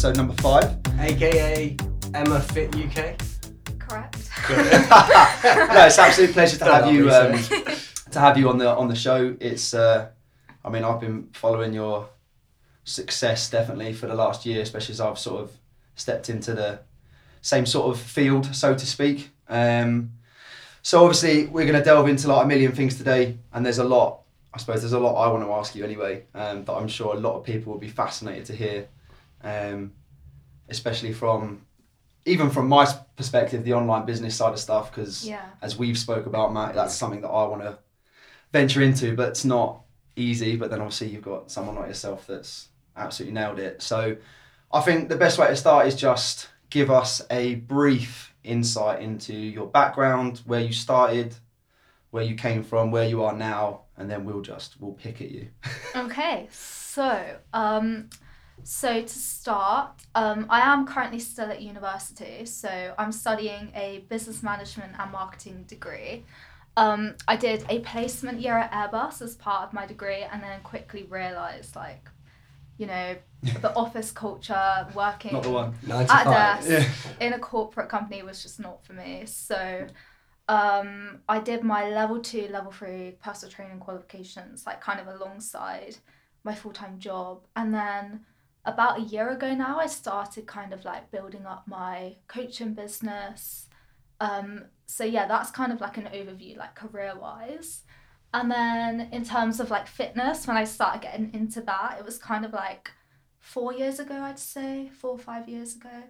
Fitness episode number five. aka Emma Fit UK. Correct. no, it's an absolute pleasure to have you um, to have you on the on the show. It's uh, I mean I've been following your success definitely for the last year, especially as I've sort of stepped into the same sort of field, so to speak. Um, so obviously we're going to delve into like a million things today, and there's a lot. I suppose there's a lot I want to ask you anyway, um, that I'm sure a lot of people will be fascinated to hear, um, especially from even from my perspective, the online business side of stuff, because Yeah. as we've spoke about, Matt, that's something that I want to venture into, but it's not easy. But then obviously you've got someone like yourself that's absolutely nailed it. So I think the best way to start is just give us a brief insight into your background, where you started, where you came from, where you are now, and then we'll just we'll pick at you. Okay, so um, so to start, um, I am currently still at university, so I'm studying a business management and marketing degree. Um, I did a placement year at Airbus as part of my degree, and then quickly realised like, you know, the office culture, working Not the one. At desk in a corporate company was just not for me. So um, I did my level two, level three personal training qualifications, like kind of alongside my full time job. And then about a year ago now, I started kind of like building up my coaching business. Um, so yeah, that's kind of like an overview, like career wise. And then in terms of like fitness, when I started getting into that, it was kind of like four years ago, I'd say, four or five years ago.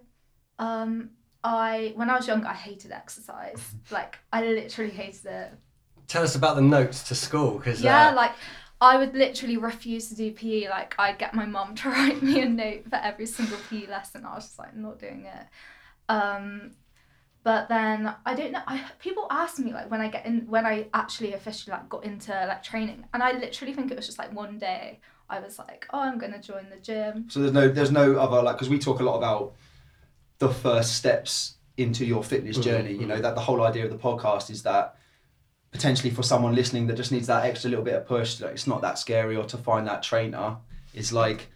Um, I when I was younger, I hated exercise. Like I literally hated it. Tell us about the notes to school, because Yeah, uh, like I would literally refuse to do PE. Like I'd get my mum to write me a note for every single PE lesson. I was just like not doing it. Um, but then I don't know. I people ask me like when I get in when I actually officially like got into like training, and I literally think it was just like one day I was like, oh, I'm gonna join the gym. So there's no there's no other like because we talk a lot about the first steps into your fitness Mhm, journey. You know that the whole idea of the podcast is that potentially for someone listening that just needs that extra little bit of push, like it's not that scary or to find that trainer. It's like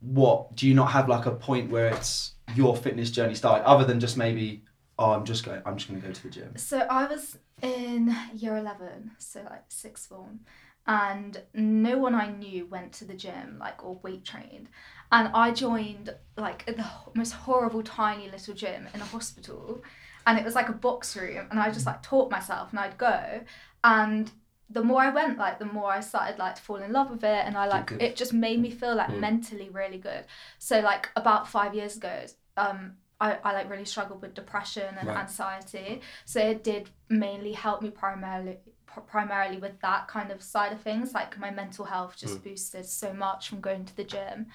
what do you not have like a point where it's your fitness journey started other than just maybe oh I'm just going I'm just going to go to the gym. So I was in year 11, so like sixth form, and no one I knew went to the gym, like, or weight trained. And I joined, like, the most horrible, tiny little gym in a hospital. And it was like a box room, and I just, like, taught myself, and I'd go. And the more I went, like, the more I started, like, to fall in love with it. And I, like, it just made me feel, like, Mm. mentally really good. So, like, about five years ago, um, I, I like really struggled with depression and Right. anxiety so it did mainly help me primarily primarily with that kind of side of things like my mental health just boosted so much from going to the gym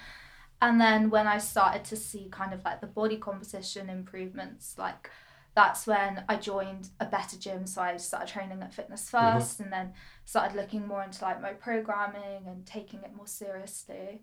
and then when i started to see kind of like the body composition improvements like that's when i joined a better gym so i started training at fitness 1st and then started looking more into like my programming and taking it more seriously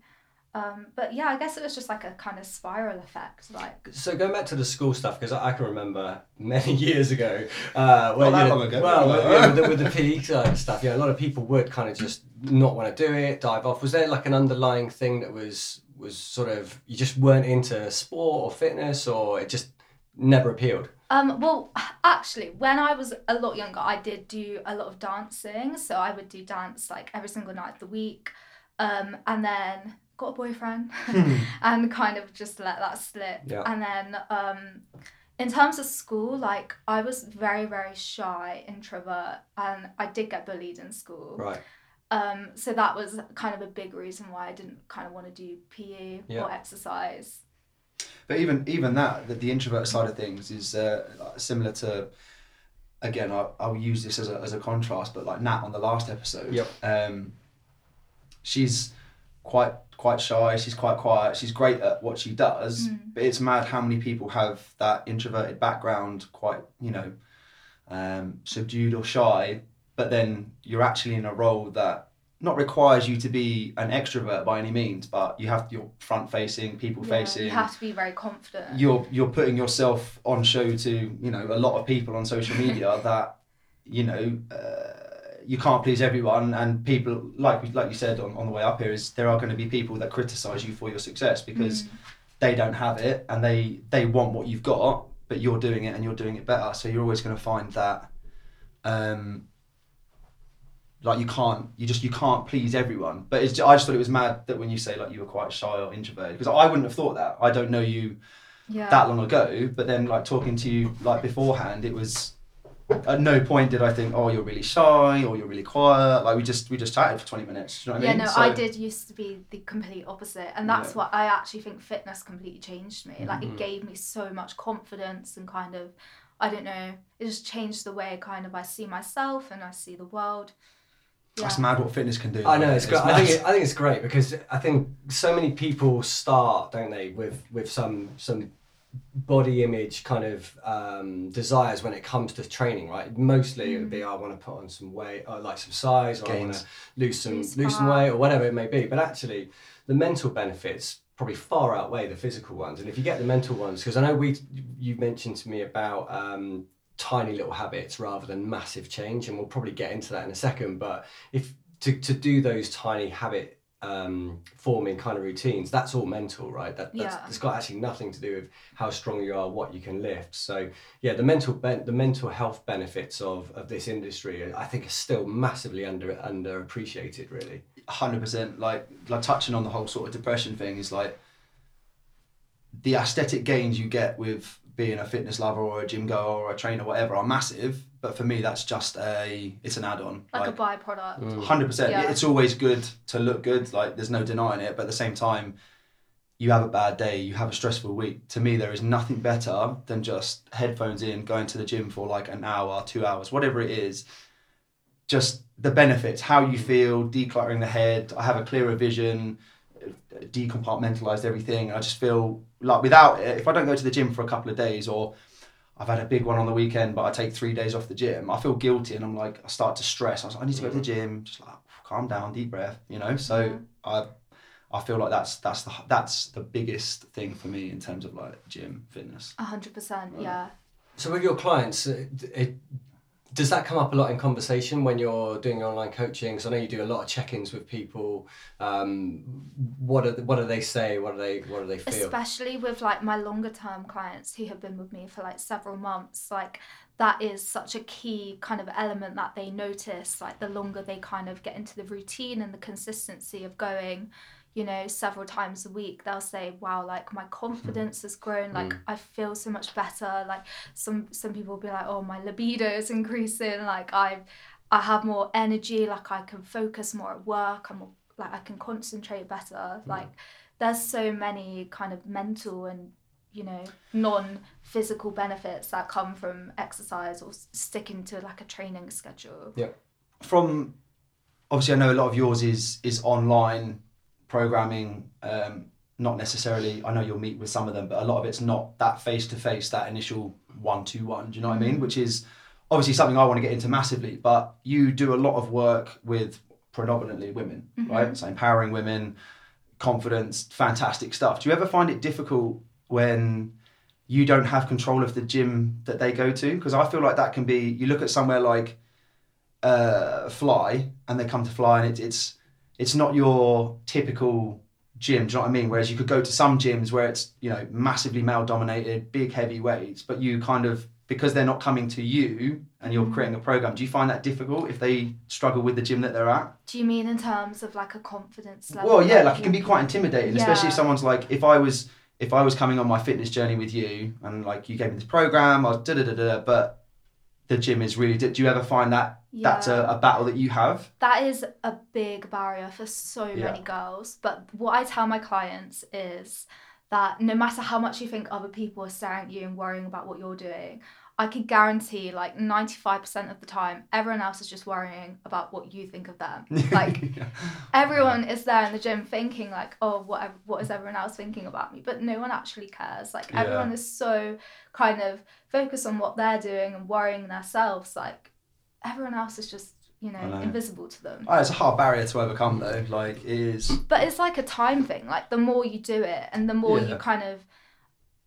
um, but yeah i guess it was just like a kind of spiral effect like So going back to the school stuff, because I, I can remember many years ago, uh, when, Not that know, long ago. Well, with, yeah, with, the, with the PE side stuff, you know, a lot of people would kind of just not want to do it, dive off. Was there like an underlying thing that was was sort of you just weren't into sport or fitness, or it just never appealed? Um, well, actually, when I was a lot younger, I did do a lot of dancing. So I would do dance like every single night of the week. Um, and then got a boyfriend and kind of just let that slip. Yeah. And then um, in terms of school, like I was very, very shy, introvert, and I did get bullied in school. Right. Um, so that was kind of a big reason why I didn't kind of want to do PE Yeah. or exercise. But even even that, the, the introvert side of things is uh, similar to. Again, I, I'll use this as a, as a contrast, but like Nat on the last episode, Yep. um, she's quite quite shy. She's quite quiet. She's great at what she does, Mm. but it's mad how many people have that introverted background, quite you know, um, subdued or shy. But then you're actually in a role that not requires you to be an extrovert by any means, but you have you're front facing, people Yeah, facing You have to be very confident. you're you're putting yourself on show to you know a lot of people on social media that you know uh, you can't please everyone, and people like like you said on, on the way up here is there are going to be people that criticize you for your success because Mm. they don't have it and they they want what you've got, but you're doing it and you're doing it better. So you're always going to find that. Um, like you can't, you just you can't please everyone. But it's, ju- I just thought it was mad that when you say like you were quite shy or introverted, because I wouldn't have thought that. I don't know you Yeah. that long ago, but then like talking to you like beforehand, it was at no point did I think, oh, you're really shy or you're really quiet. Like we just we just chatted for twenty minutes. You know what yeah, I mean? no, So- I did used to be the complete opposite, and that's Yeah. what I actually think fitness completely changed me. Like Mhm. it gave me so much confidence and kind of, I don't know, it just changed the way kind of I see myself and I see the world. That's mad what fitness can do. I know it's great. I think it, I think it's great because I think so many people start, don't they, with with some some body image kind of um, desires when it comes to training, right? Mostly it would be I want to put on some weight, or like some size, or I want to lose some Lose lose some weight, or whatever it may be. But actually, the mental benefits probably far outweigh the physical ones. And if you get the mental ones, because I know we you mentioned to me about. Um, tiny little habits rather than massive change and we'll probably get into that in a second but if to, to do those tiny habit um, forming kind of routines that's all mental right that, that's, Yeah. it's got actually nothing to do with how strong you are what you can lift so yeah the mental ben- the mental health benefits of, of this industry i think are still massively under underappreciated really hundred percent. Like like touching on the whole sort of depression thing is like the aesthetic gains you get with being a fitness lover or a gym goer or a trainer, whatever, are massive. But for me, that's just a it's an add-on. like, a byproduct. Mm. Hundred percent. Yeah. It's always good to look good. Like there's no denying it. But at the same time, you have a bad day, you have a stressful week. To me, there is nothing better than just headphones in, going to the gym for like an hour, two hours, whatever it is. Just the benefits, how you feel, decluttering the head. I have a clearer vision, decompartmentalized everything. I just feel like without it, if I don't go to the gym for a couple of days or I've had a big one on the weekend, but I take three days off the gym. I feel guilty, and I'm like, I start to stress. I was like, I need to go to the gym. Just like, calm down, deep breath, you know. So Yeah. I, I feel like that's that's the that's the biggest thing for me in terms of like gym fitness. A hundred percent, yeah. so with your clients uh, it, does that come up a lot in conversation when you're doing online coaching? So I know you do a lot of check-ins with people. Um, what are what do they say? What do they what do they feel? especially with like my longer term clients who have been with me for like several months like that is such a key kind of element that they notice like the longer they kind of get into the routine and the consistency of going you know several times a week they'll say wow like my confidence has grown like Mm. i feel so much better. Like some some people will be like oh my libido is increasing like i've i have more energy like i can focus more at work i'm more, like i can concentrate better. Like there's so many kind of mental and you know non-physical benefits that come from exercise or sticking to like a training schedule. Yeah. From obviously, I know a lot of yours is is online programming. Um, not necessarily. I know you'll meet with some of them, but a lot of it's not that face to face, that initial one to one. Do you know what I mean? Which is obviously something I want to get into massively. But you do a lot of work with predominantly women, right? So empowering women, confidence, fantastic stuff. Do you ever find it difficult when you don't have control of the gym that they go to? Because I feel like that can be. You look at somewhere like uh, Fly, and they come to Fly, and it, it's it's not your typical gym. Do you know what I mean? Whereas you could go to some gyms where it's you know massively male dominated, big heavy weights, but you kind of because they're not coming to you and you're mm-hmm. creating a program. Do you find that difficult if they struggle with the gym that they're at? do you mean in terms of like a confidence level Well, yeah, that like it can be quite intimidating, especially if someone's like, if I was, if I was coming on my fitness journey with you, and like you gave me this program, I was da da da da, but the gym is really. Do you ever find that that's a, a battle that you have? that is a big barrier for so Yeah. many girls. But what I tell my clients is that no matter how much you think other people are staring at you and worrying about what you're doing, I can guarantee like 95% of the time, everyone else is just worrying about what you think of them. Like everyone is there in the gym thinking like, oh, what what is everyone else thinking about me? But no one actually cares. Like Yeah. everyone is so kind of focused on what they're doing and worrying themselves. Like everyone else is just you know, know. invisible to them. Oh, it's a hard barrier to overcome, though. Like, it is. But it's like a time thing. Like the more you do it, and the more Yeah. you kind of.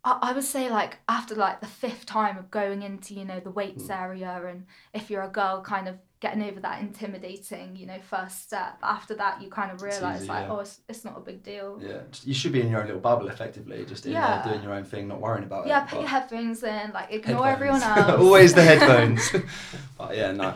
I I would say like after like the fifth time of going into you know the weights Hmm. area and if you're a girl kind of getting over that intimidating, you know, first step. After that, you kind of realize easy, like, yeah. oh, it's, it's not a big deal. Yeah, you should be in your own little bubble, effectively, just in Yeah. there doing your own thing, not worrying about Yeah, it. Yeah, put your headphones in, like ignore Headphones. everyone else. Always the headphones. but yeah, no.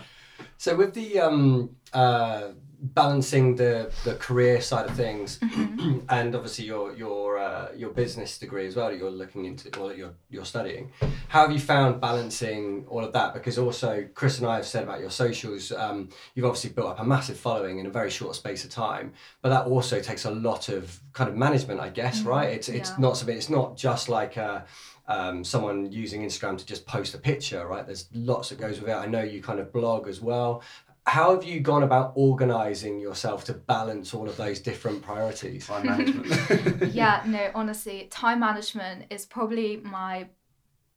So with the um, uh, balancing the, the career side of things, Mm-hmm. and obviously your your uh, your business degree as well that you're looking into or that you're you're studying, how have you found balancing all of that? Because also Chris and I have said about your socials, um, you've obviously built up a massive following in a very short space of time, but that also takes a lot of kind of management, I guess, right? It's it's yeah. not something. It's not just like. Uh, um, someone using Instagram to just post a picture, right? There's lots that goes with it. I know you kind of blog as well. How have you gone about organizing yourself to balance all of those different priorities? Time management. yeah, no, honestly, time management is probably my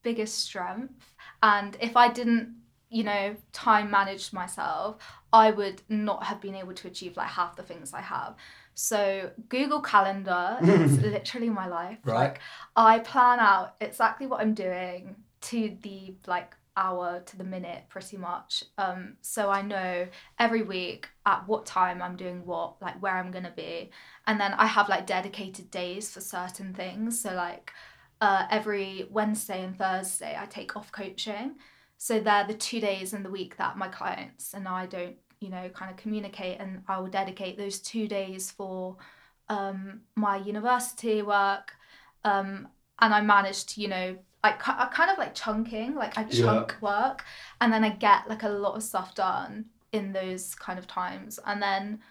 biggest strength. And if I didn't, you know, time manage myself, I would not have been able to achieve like half the things I have. So Google Calendar is literally my life. Right. Like I plan out exactly what I'm doing to the like hour to the minute pretty much. Um so I know every week at what time I'm doing what, like where I'm going to be. And then I have like dedicated days for certain things. So like uh, every Wednesday and Thursday I take off coaching. So they're the two days in the week that my clients and I don't, you know, kind of communicate, and I will dedicate those two days for um, my university work. Um, and I managed to, you know, I, I kind of like chunking, like I Yeah. chunk work, and then I get like a lot of stuff done in those kind of times. And then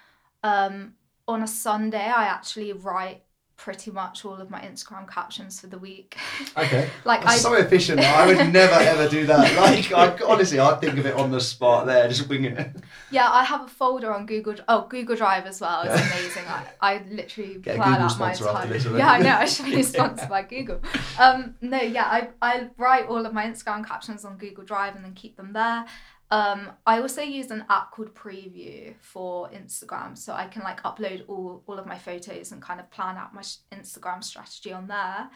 um, on a Sunday, I actually write pretty much all of my Instagram captions for the week. Okay. like I That's so efficient. I would never ever do that. Like, I, honestly, I'd think of it on the spot there, just wing it. Yeah, I have a folder on Google. Oh, Google Drive as well. It's Yeah. amazing. I, I literally Get plan out my time. this, yeah, I know. I should be sponsored by Google. Um, no, yeah, I I write all of my Instagram captions on Google Drive and then keep them there. Um, I also use an app called Preview for Instagram, so I can like upload all all of my photos and kind of plan out my sh- Instagram strategy on there.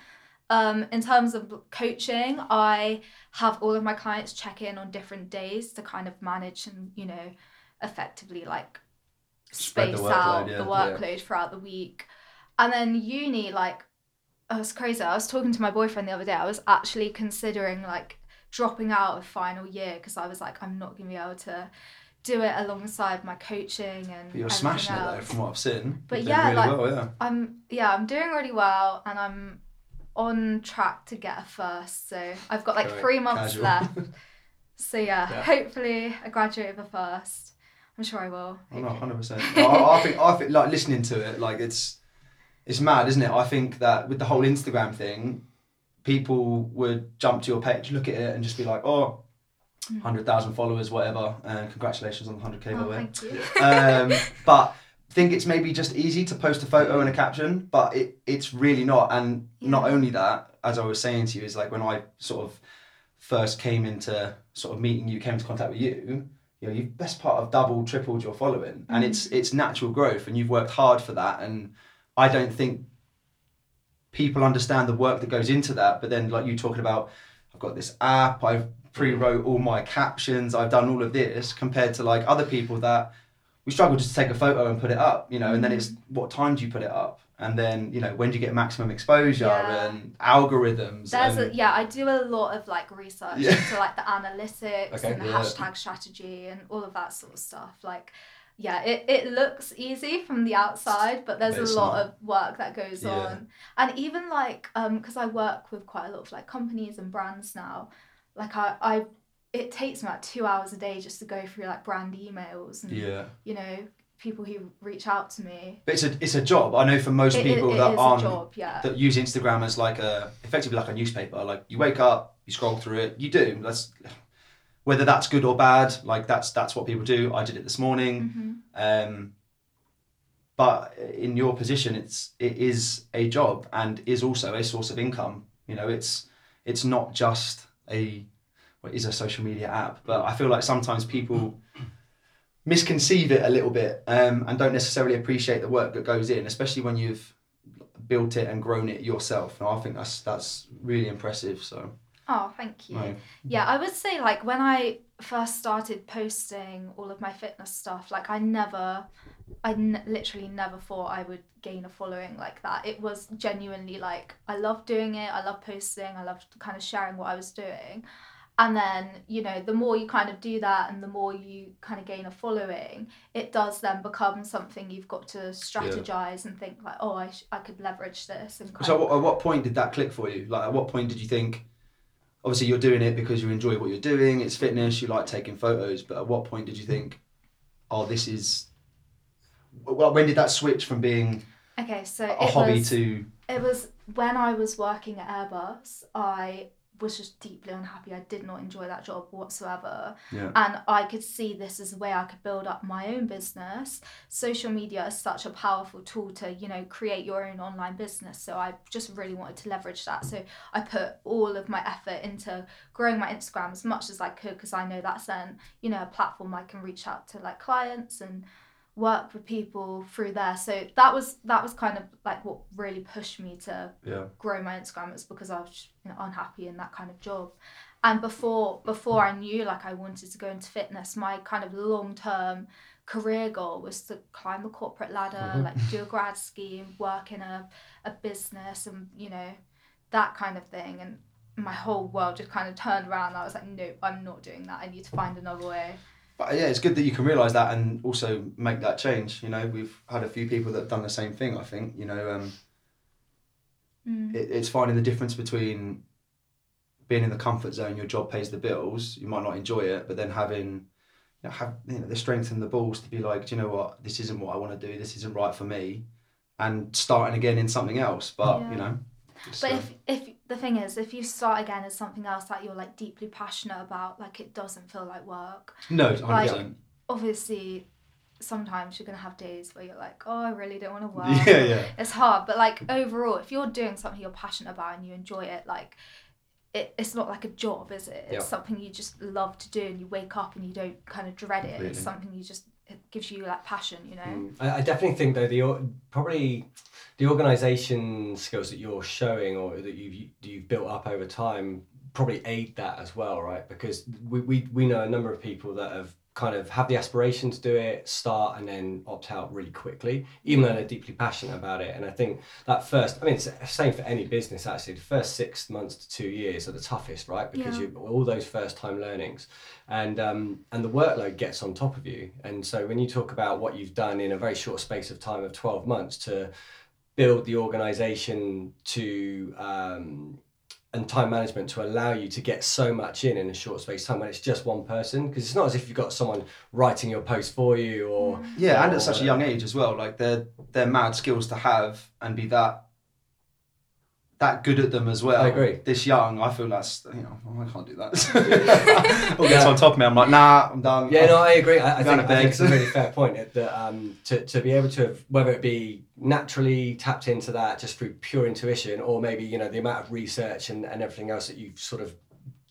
Um, in terms of coaching, I have all of my clients check in on different days to kind of manage and you know effectively like Spread space the out yeah. the Yeah. workload throughout the week. And then uni, like, it was crazy. I was talking to my boyfriend the other day. I was actually considering like dropping out of final year because I was like, I'm not gonna be able to do it alongside my coaching and. But you're smashing it though, from what I've seen. But You're yeah, really like- well, yeah. I'm yeah, I'm doing really well, and I'm on track to get a first. So I've got like three months Casual. left. So yeah, Yeah. hopefully I graduate with a first. I'm sure I will. Oh, no, hundred percent. I, I think I think like listening to it, like it's it's mad, isn't it? I think that with the whole Instagram thing, people would jump to your page, look at it, and just be like, "Oh, Mm. hundred thousand followers, whatever," and congratulations on the hundred k by the way. thank you. um, but think it's maybe just easy to post a photo and a caption, but it, it's really not. And not only that, as I was saying to you, is like when I sort of first came into sort of meeting you, came into contact with you, you know, you've best part of double, tripled your following, and it's it's natural growth, and you've worked hard for that. And I don't think people understand the work that goes into that. But then, like you talking about, I've got this app, I've pre-wrote all my captions, I've done all of this, compared to like other people that we struggle just to take a photo and put it up, you know, and then mm. it's what time do you put it up? And then, you know, when do you get maximum exposure Yeah. and algorithms? There's and, a, yeah, I do a lot of like research Yeah. into like the analytics Okay, and the yeah. hashtag strategy and all of that sort of stuff. Like, yeah, it, it looks easy from the outside, but there's a lot of work that goes Yeah. on. And even like, um, because I work with quite a lot of like companies and brands now, like I, I, it takes me like two hours a day just to go through like brand emails and yeah. you know people who reach out to me. But it's a, it's a job. I know for most It- it- people it that is aren't job, yeah. that use Instagram as like a effectively like a newspaper. Like you wake up, you scroll through it, you do. That's whether that's good or bad. Like that's that's what people do. I did it this morning. Mhm. Um, but in your position, it's it is a job and is also a source of income. You know, it's it's not just a what is a social media app, but I feel like sometimes people misconceive it a little bit um, and don't necessarily appreciate the work that goes in, especially when you've built it and grown it yourself. And I think that's that's really impressive. So Oh, thank you. no. Yeah, I would say like when I first started posting all of my fitness stuff, like I never, I n- literally never thought I would gain a following like that. It was genuinely like I love doing it. I love posting. I loved kind of sharing what I was doing. And then, you know, the more you kind of do that and the more you kind of gain a following, it does then become something you've got to strategize and think like, oh, I, sh- I could leverage this. And So, of, at what point did that click for you? Like, at what point did you think? Obviously, you're doing it because you enjoy what you're doing. It's fitness. You like taking photos. But at what point did you think, "Oh, this is"? Well, when did that switch from being okay, so a hobby was, to? It was when I was working at Airbus, I was just deeply unhappy. I did not enjoy that job whatsoever. Yeah. And I could see this as a way I could build up my own business. Social media is such a powerful tool to, you know, create your own online business. So I just really wanted to leverage that. So I put all of my effort into growing my Instagram as much as I could because I know that's then, you know, a platform I can reach out to like clients and work with people through there. So that was that was kind of like what really pushed me to Yeah. grow my Instagram. It's because I was you know, unhappy in that kind of job. And before before I knew like I wanted to go into fitness, my kind of long term career goal was to climb the corporate ladder, Mhm. like do a grad scheme, work in a, a business and you know, that kind of thing. And my whole world just kind of turned around. I was like, no, I'm not doing that. I need to find another way. But yeah, it's good that you can realise that and also make that change. You know, we've had a few people that have done the same thing. I think you know, um, Mm. it, it's finding the difference between being in the comfort zone, your job pays the bills, you might not enjoy it, but then having you know, have you know the strength and the balls to be like, do you know what, this isn't what I want to do, this isn't right for me, and starting again in something else. But Yeah. you know, But uh, if if the thing is, if you start again as something else that you're like deeply passionate about, like it doesn't feel like work. no, hundred like- percent. Obviously, sometimes you're gonna have days where you're like, oh, I really don't want to work. Yeah, yeah. It's hard, but like overall, if you're doing something you're passionate about and you enjoy it, like. It, it's not like a job, is it? It's Yeah. something you just love to do, and you wake up and you don't kind of dread it. It's something you just it gives you like passion, you know. Mm. I, I definitely think though the probably the organisation skills that you're showing or that you've you've built up over time probably aid that as well, right? Because we, we, we know a number of people that have kind of have the aspiration to do it, start and then opt out really quickly, even though they're deeply passionate about it. And I think that first, I mean, it's the same for any business actually. The first six months to two years are the toughest, right? Because Yeah. you all those first time learnings and um, and the workload gets on top of you. And so when you talk about what you've done in a very short space of time of twelve months to build the organisation to um, and time management to allow you to get so much in in a short space of time when it's just one person because it's not as if you've got someone writing your post for you or Yeah, and or at such a young age as well. Like they're they're mad skills to have and be that that good at them as well. I agree. This young, I feel that's you know oh, I can't do that. All gets on top of me. I'm like, nah, I'm done. Yeah, no, I agree. I, I, think, I think it's a really fair point that um, to, to be able to have, whether it be naturally tapped into that just through pure intuition or maybe, you know, the amount of research and, and everything else that you've sort of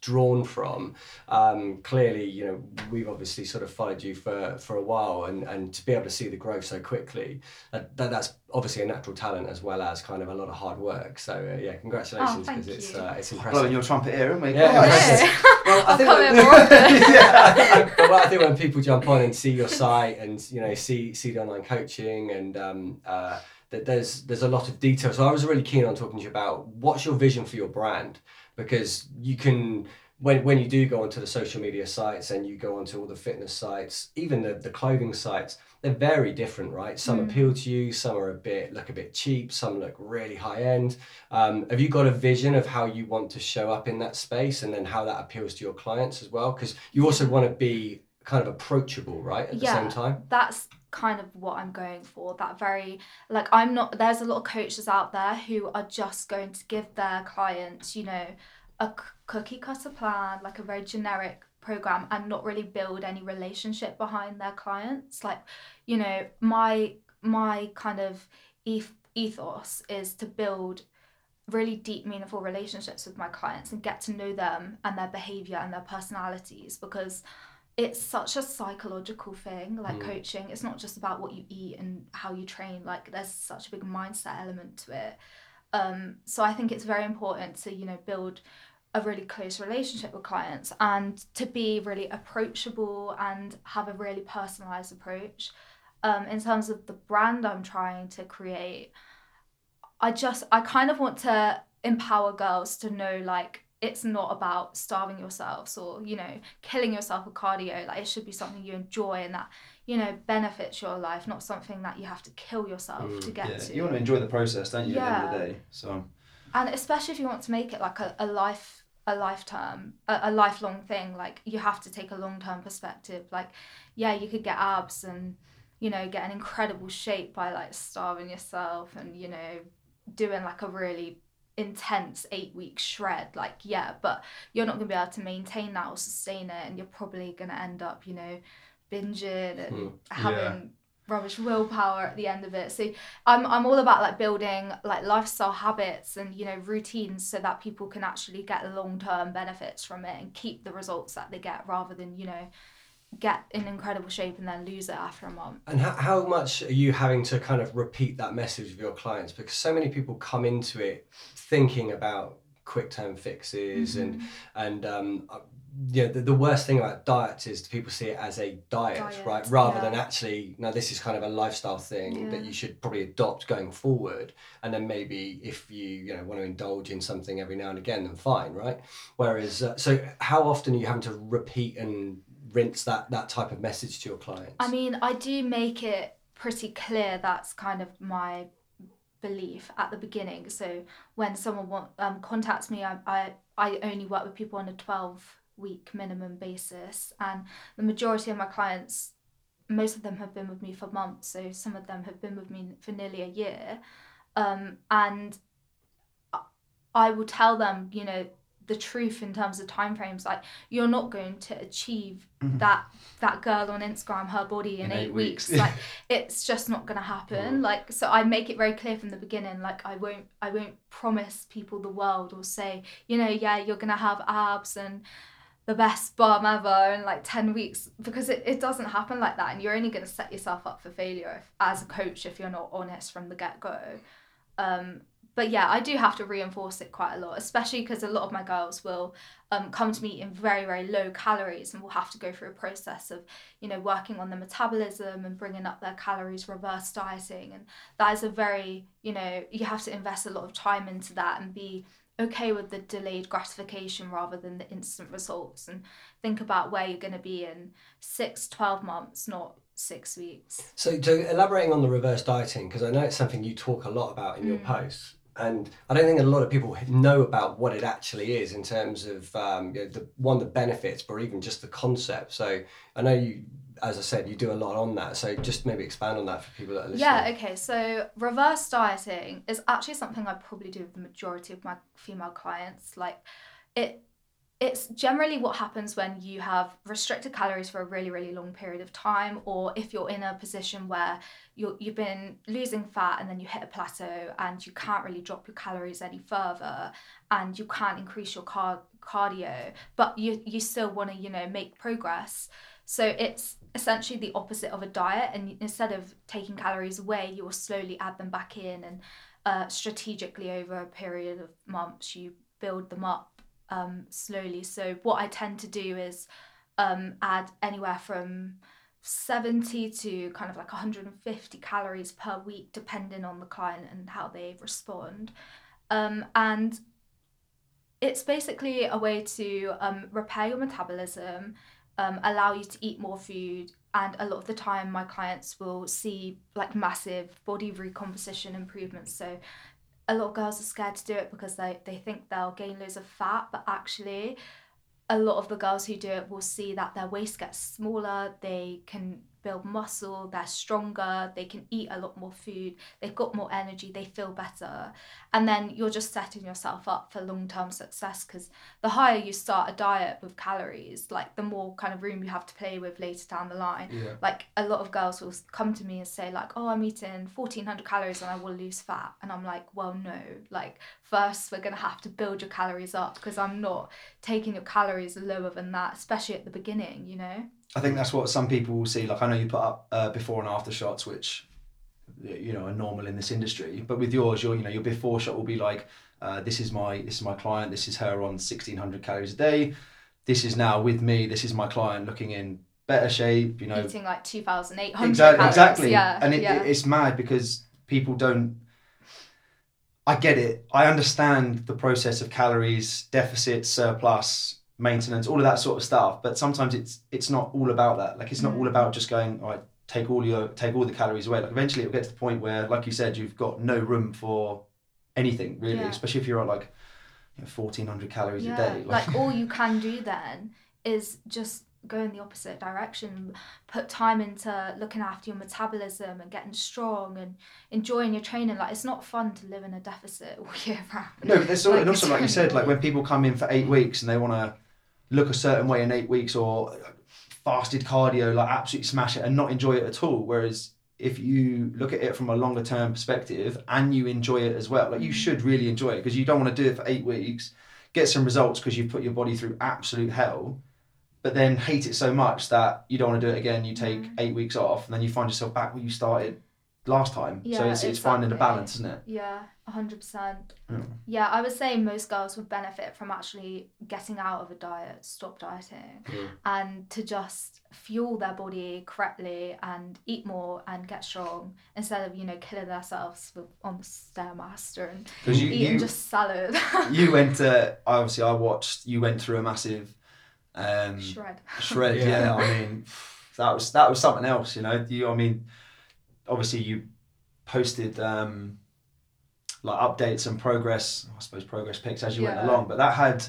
drawn from um, clearly you know we've obviously sort of followed you for for a while and and to be able to see the growth so quickly that, that that's obviously a natural talent as well as kind of a lot of hard work so uh, yeah congratulations thank because it's uh, it's Blowing your trumpet here, aren't we? Yeah, Christ. Well, I think come that- in more often. yeah. but what I think when people jump on and see your site and you know see see the online coaching and um, uh, that there's there's a lot of detail. So I was really keen on talking to you about what's your vision for your brand because you can when when you do go onto the social media sites and you go onto all the fitness sites, even the, the clothing sites, they're very different, right? Some Mm. appeal to you, some are a bit look a bit cheap, some look really high end. Um, have you got a vision of how you want to show up in that space and then how that appeals to your clients as well? Because you also want to be kind of approachable, right? At the Yeah. same time. that's kind of what I'm going for. That very like I'm not there's a lot of coaches out there who are just going to give their clients, you know, a c- cookie cutter plan, like a very generic program and not really build any relationship behind their clients. Like, you know, my my kind of eth- ethos is to build really deep meaningful relationships with my clients and get to know them and their behavior and their personalities because it's such a psychological thing like Mm. coaching it's not just about what you eat and how you train like there's such a big mindset element to it um so i think it's very important to you know build a really close relationship with clients and to be really approachable and have a really personalized approach. Um, in terms of the brand I'm trying to create, I just I kind of want to empower girls to know like it's not about starving yourselves or you know killing yourself with cardio like it should be something you enjoy and that you know benefits your life not something that you have to kill yourself Mm, to get yeah, to you want to enjoy the process, don't you? At the end of the Yeah. day, so and especially if you want to make it like a, a life a lifetime a, a lifelong thing like you have to take a long-term perspective like yeah you could get abs and you know get an incredible shape by like starving yourself and you know doing like a really intense eight week shred like yeah but you're not going to be able to maintain that or sustain it and you're probably going to end up you know binging and Hmm. having rubbish willpower at the end of it so I'm, I'm all about like building like lifestyle habits and you know routines so that people can actually get long-term benefits from it and keep the results that they get rather than you know get in incredible shape and then lose it after a month And how, how much are you having to kind of repeat that message with your clients? Because so many people come into it thinking about quick term fixes and and um, uh, yeah, the, the worst thing about diets is people see it as a diet, Diet, right? Rather yeah. than actually, no, this is kind of a lifestyle thing that you should probably adopt going forward. And then maybe if you you know want to indulge in something every now and again, then fine, right? Whereas, uh, so how often are you having to repeat and rinse that that type of message to your clients? I mean, I do make it pretty clear that's kind of my belief at the beginning. So when someone want, um, contacts me, I, I, I only work with people on a 12 week minimum basis. And the majority of my clients, most of them have been with me for months. So some of them have been with me for nearly a year. Um, and I will tell them, you know, the truth in terms of timeframes. Like, you're not going to achieve that that girl on Instagram, her body in, In eight, eight weeks. weeks. like it's just not gonna happen. Like so I make it very clear from the beginning, like I won't I won't promise people the world or say, you know, yeah, you're gonna have abs and the best bum ever in like 10 weeks because it, it doesn't happen like that and you're only going to set yourself up for failure if, as a coach if you're not honest from the get-go um, but yeah i do have to reinforce it quite a lot especially because a lot of my girls will um, come to me in very very low calories and will have to go through a process of you know working on the metabolism and bringing up their calories reverse dieting and that is a very you know you have to invest a lot of time into that and be okay with the delayed gratification rather than the instant results and think about where you're going to be in 6 12 months not 6 weeks So, to elaborating on the reverse dieting, because I know it's something you talk a lot about in your Mm. posts, and I don't think a lot of people know about what it actually is in terms of um, you know, the one the benefits, or even just the concept. So, I know you, as I said, you do a lot on that. So, just maybe expand on that for people that are listening. Yeah, okay. So reverse dieting is actually something I probably do with the majority of my female clients. Like it it's generally what happens when you have restricted calories for a really really long period of time or if you're in a position where you you've been losing fat and then you hit a plateau and you can't really drop your calories any further and you can't increase your car- cardio but you you still want to you know make progress. So it's essentially the opposite of a diet, and instead of taking calories away, you will slowly add them back in, and uh, strategically over a period of months, you build them up um, slowly. So what I tend to do is um, add anywhere from 70 to kind of like 150 calories per week, depending on the client and how they respond. Um, and it's basically a way to um, repair your metabolism, um, allow you to eat more food, and a lot of the time, my clients will see like massive body recomposition improvements. So, a lot of girls are scared to do it because they, they think they'll gain loads of fat, but actually, a lot of the girls who do it will see that their waist gets smaller, they can build muscle, they're stronger, they can eat a lot more food, they've got more energy, they feel better. And then you're just setting yourself up for long term success because the higher you start a diet with calories, like the more kind of room you have to play with later down the line. Yeah. Like a lot of girls will come to me and say, like, oh, I'm eating 1400 calories and I will lose fat. And I'm like, well, no, like, first we're going to have to build your calories up because I'm not taking your calories lower than that, especially at the beginning, you know? I think that's what some people will see. Like I know you put up uh, before and after shots, which you know are normal in this industry. But with yours, your you know your before shot will be like, uh, this is my this is my client. This is her on sixteen hundred calories a day. This is now with me. This is my client looking in better shape. You know, Eating like 2,800 exactly, calories. exactly. Yeah. and it, yeah. it- it's mad because people don't. I get it. I understand the process of calories, deficit, surplus, maintenance, all of that sort of stuff. But sometimes it's it's not all about that. Like it's not all Mm. about just going, all right, take all your take all the calories away. Like eventually it'll get to the point where, like you said, you've got no room for anything really. Yeah. Especially if you're at like you know, fourteen hundred calories yeah. a day. like all you can do then is just go in the opposite direction put time into looking after your metabolism and getting strong and enjoying your training like it's not fun to live in a deficit all year round No, but there's Like, and also like you said, like when people come in for eight weeks and they want to look a certain way in eight weeks or fasted cardio, like absolutely smash it and not enjoy it at all. Whereas if you look at it from a longer term perspective and you enjoy it as well, like you Mm. should really enjoy it because you don't want to do it for eight weeks, get some results because you've put your body through absolute hell, but then hate it so much that you don't want to do it again. You take Mm. eight weeks off and then you find yourself back where you started last time. so Yeah, it's, it's finding a balance, isn't it? yeah 100% Yeah. yeah i would say most girls would benefit from actually getting out of a diet stop dieting Mm. and to just fuel their body correctly and eat more and get strong instead of you know killing themselves with, on the stairmaster and Because you, eating you, just salad you went to obviously I watched you went through a massive um shred shred yeah. Yeah. I mean that was that was something else you know you I mean obviously you posted um like updates and progress I suppose progress pics as you Yeah. went along but that had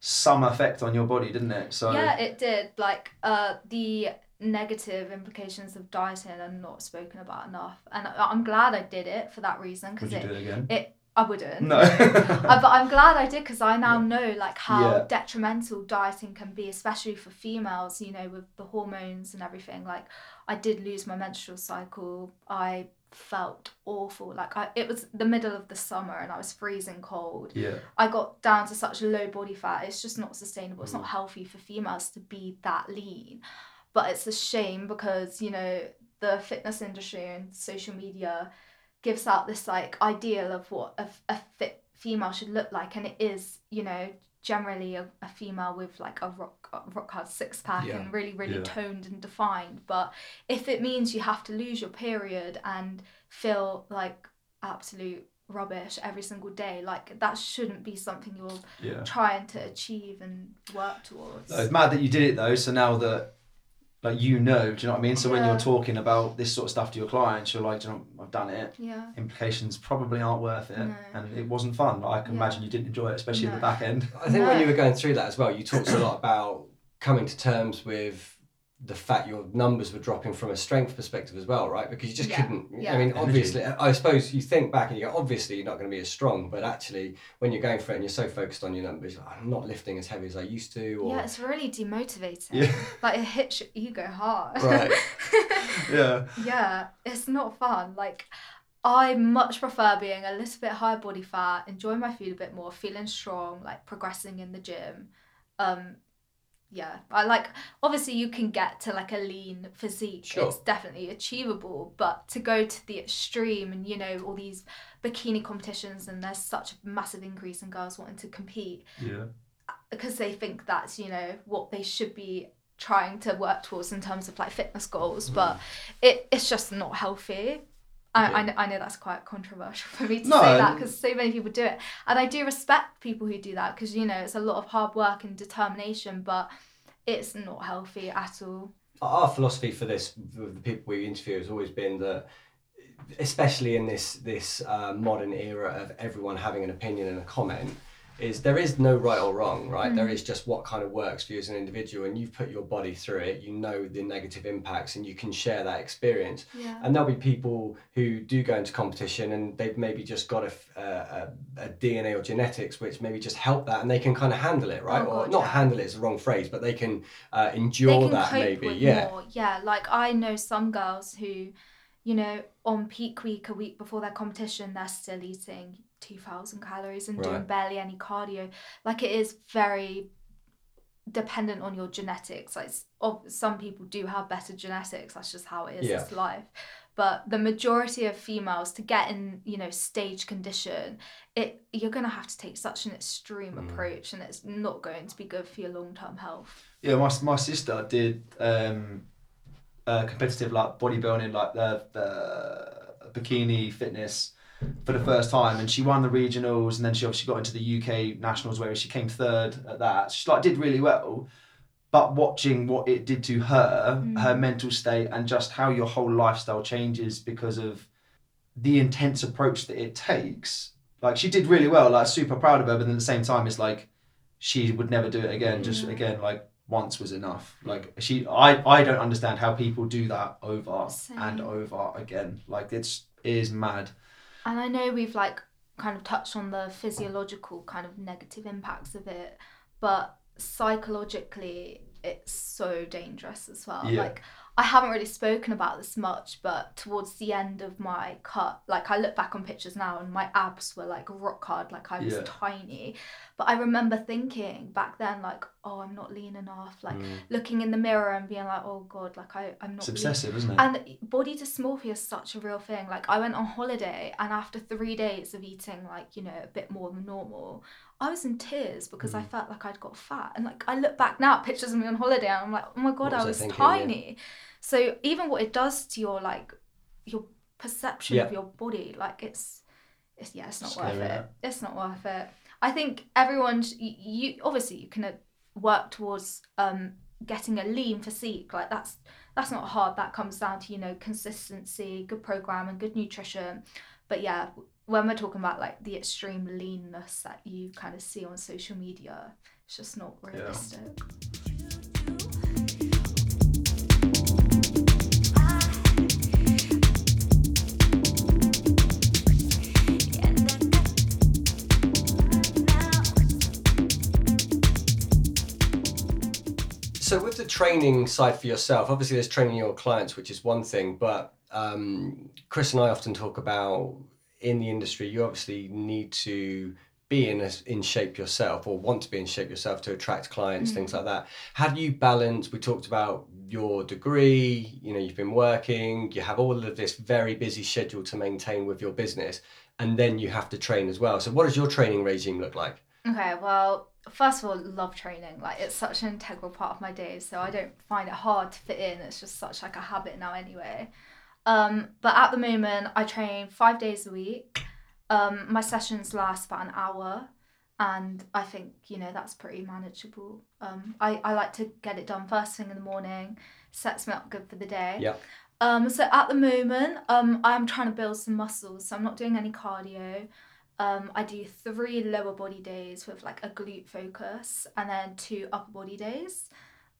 some effect on your body didn't it? So yeah it did. Like uh the negative implications of dieting are not spoken about enough. And i'm glad i did it for that reason because you it, do it again? it i wouldn't no Uh, but I'm glad I did because I now know like how Yeah. detrimental dieting can be, especially for females. You know, with the hormones and everything. Like, I did lose my menstrual cycle. I felt awful. Like, I, it was the middle of the summer and I was freezing cold. yeah I got down to such low body fat. It's just not sustainable. It's not Mm. healthy for females to be that lean. But it's a shame because, you know, the fitness industry and social media gives out this like ideal of what a, a fit female should look like. And it is, you know, generally a, a female with like a rock, a rock hard six pack Yeah. and really, really Yeah. toned and defined. But if it means you have to lose your period and feel like absolute rubbish every single day like that shouldn't be something you're yeah trying to achieve and work towards it's mad that you did it though. So now that like you know, do you know what I mean? So when Yeah. you're talking about this sort of stuff to your clients, you're like, do you know, I've done it. yeah Implications probably aren't worth it, No. and it wasn't fun. Like, I can Yeah. imagine you didn't enjoy it, especially in the No. back end. I think when you were going through that as well, you talked a lot about coming to terms with the fact your numbers were dropping from a strength perspective as well, right? Because you just Yeah, couldn't. yeah. I mean, Energy. obviously, I suppose you think back and you go, obviously, you're not going to be as strong, but actually, when you're going for it and you're so focused on your numbers, I'm not lifting as heavy as I used to. Or, yeah it's really demotivating Yeah. like it hits your ego hard Right. Yeah. yeah it's not fun like I much prefer being a little bit higher body fat, enjoying my food a bit more, feeling strong, like progressing in the gym. Um, yeah, I like. Obviously, you can get to like a lean physique. Sure. It's definitely achievable, but to go to the extreme and you know all these bikini competitions and there's such a massive increase in girls wanting to compete Yeah. Uh, because they think that's you know what they should be trying to work towards in terms of like fitness goals hmm. but it, it's just not healthy I, I. Yeah. know, I know that's quite controversial for me to No, say that because so many people do it and i do respect people who do that because you know it's a lot of hard work and determination but it's not healthy at all our philosophy for this with the people we interview has always been that especially in this this uh, modern era of everyone having an opinion and a comment is there is no right or wrong right there is just what kind of works for you as an individual and you've put your body through it you know the negative impacts and you can share that experience yeah and there'll be people who do go into competition and they've maybe just got a a DNA or genetics which maybe just help that and they can kind of handle it, right? Oh, or not yeah. handle it is the wrong phrase, but they can uh, they endure can that maybe. Yeah. more yeah like i know some girls who you know on peak week a week before their competition they're still eating 2000 calories and doing barely any cardio. Like it is very dependent on your genetics. Like of some people do have better genetics. That's just how it is Yeah. it's life. But the majority of females to get in you know stage condition it you're going to have to take such an extreme Mm. approach and it's not going to be good for your long-term health. Yeah, my my sister did um, uh, competitive like bodybuilding, like the the bikini fitness for the first time, and she won the regionals, and then she obviously got into the UK nationals where she came third at that. She like did really well, but watching what it did to her, Mm. her mental state, and just how your whole lifestyle changes because of the intense approach that it takes. Like she did really well, like super proud of her, but then at the same time, it's like she would never do it again. Just Mm. again, like once was enough. Like she, I, I don't understand how people do that over Same. and over again. Like it's it is mad. And I know we've like kind of touched on the physiological kind of negative impacts of it, but psychologically it's so dangerous as well. Yeah. Like I haven't really spoken about this much, but towards the end of my cut, like I look back on pictures now and my abs were like rock hard, like I was Yeah. tiny. But I remember thinking back then, like, oh, I'm not lean enough. Like Mm. looking in the mirror and being like, oh God, like I, I'm not It's lean obsessive, isn't it? and body dysmorphia is such a real thing. Like I went on holiday and after three days of eating like, you know, a bit more than normal, I was in tears because I Mm. felt like I'd got fat. And like I look back now at pictures of me on holiday and I'm like, oh my god, was I I was thinking, tiny. So even what it does to your like your perception Yeah. of your body, like it's it's yeah, it's not Scary, worth it. It's not worth it. I think everyone sh- you, you obviously you can uh, work towards um getting a lean physique like that's that's not hard that comes down to you know consistency good program and good nutrition. But yeah when we're talking about like the extreme leanness that you kind of see on social media it's just not realistic So with the training side for yourself, obviously there's training your clients, which is one thing, but um, Chris and I often talk about in the industry, you obviously need to be in a, in shape yourself or want to be in shape yourself to attract clients, things like that. How do you balance? We talked about your degree, you know, you've been working, you have all of this very busy schedule to maintain with your business, and then you have to train as well. So what does your training regime look like? Okay, well, first of all, love training. Like it's such an integral part of my day, so I don't find it hard to fit in. It's just such like a habit now anyway. Um, but at the moment, I train five days a week. Um, my sessions last about an hour, and I think you know that's pretty manageable. Um, I I like to get it done first thing in the morning. Sets me up good for the day. Yeah. Um, so at the moment, um, I'm trying to build some muscles. So I'm not doing any cardio. Um, I do three lower body days with like a glute focus and then two upper body days.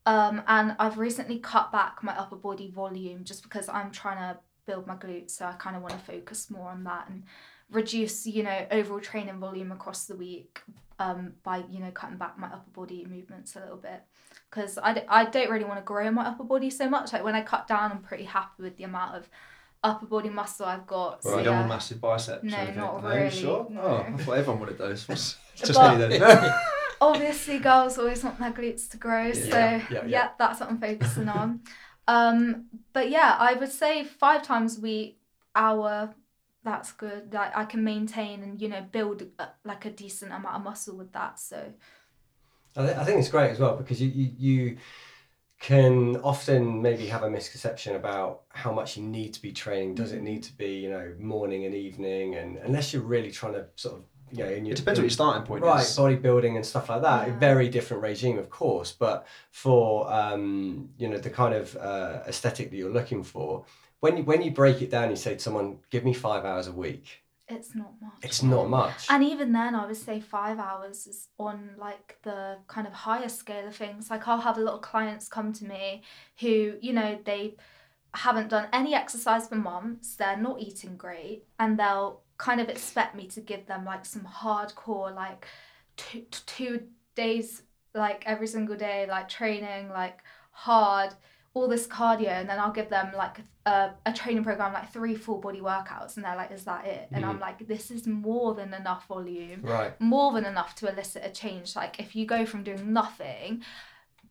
Um, and I've recently cut back my upper body volume just because I'm trying to build my glutes. So I kind of want to focus more on that and reduce, you know, overall training volume across the week um, by, you know, cutting back my upper body movements a little bit. Because I, d- I don't really want to grow my upper body so much. Like when I cut down, I'm pretty happy with the amount of upper body muscle I've got. So So you don't yeah. want massive biceps. No, not no, really, Sure. no. Oh, I thought everyone wanted those. It's just But- me then. obviously girls always want their glutes to grow so Yeah, yeah, yeah, yeah. that's what i'm focusing on um but yeah i would say five times a week hour that's good like i can maintain and you know build a, like a decent amount of muscle with that so I, th- I think it's great as well because you, you you can often maybe have a misconception about how much you need to be training. Does it need to be you know morning and evening? And unless you're really trying to sort of you know, in your, It depends what your starting point right is. bodybuilding and stuff like that. A Yeah. very different regime, of course. But for um, you know the kind of uh, aesthetic that you're looking for, when you when you break it down, you say to someone, "Give me five hours a week." It's not much It's not much. And even then, I would say five hours is on like the kind of higher scale of things. Like I'll have a lot of clients come to me who, you know, they haven't done any exercise for months. They're not eating great, and they'll kind of expect me to give them like some hardcore, like two, two days, like every single day, like training, like hard, all this cardio, and then I'll give them like a, a training program, like three full body workouts, and they're like, "Is that it?" And I'm mm. like, "This is more than enough volume." right. more than enough to elicit a change. Like if you go from doing nothing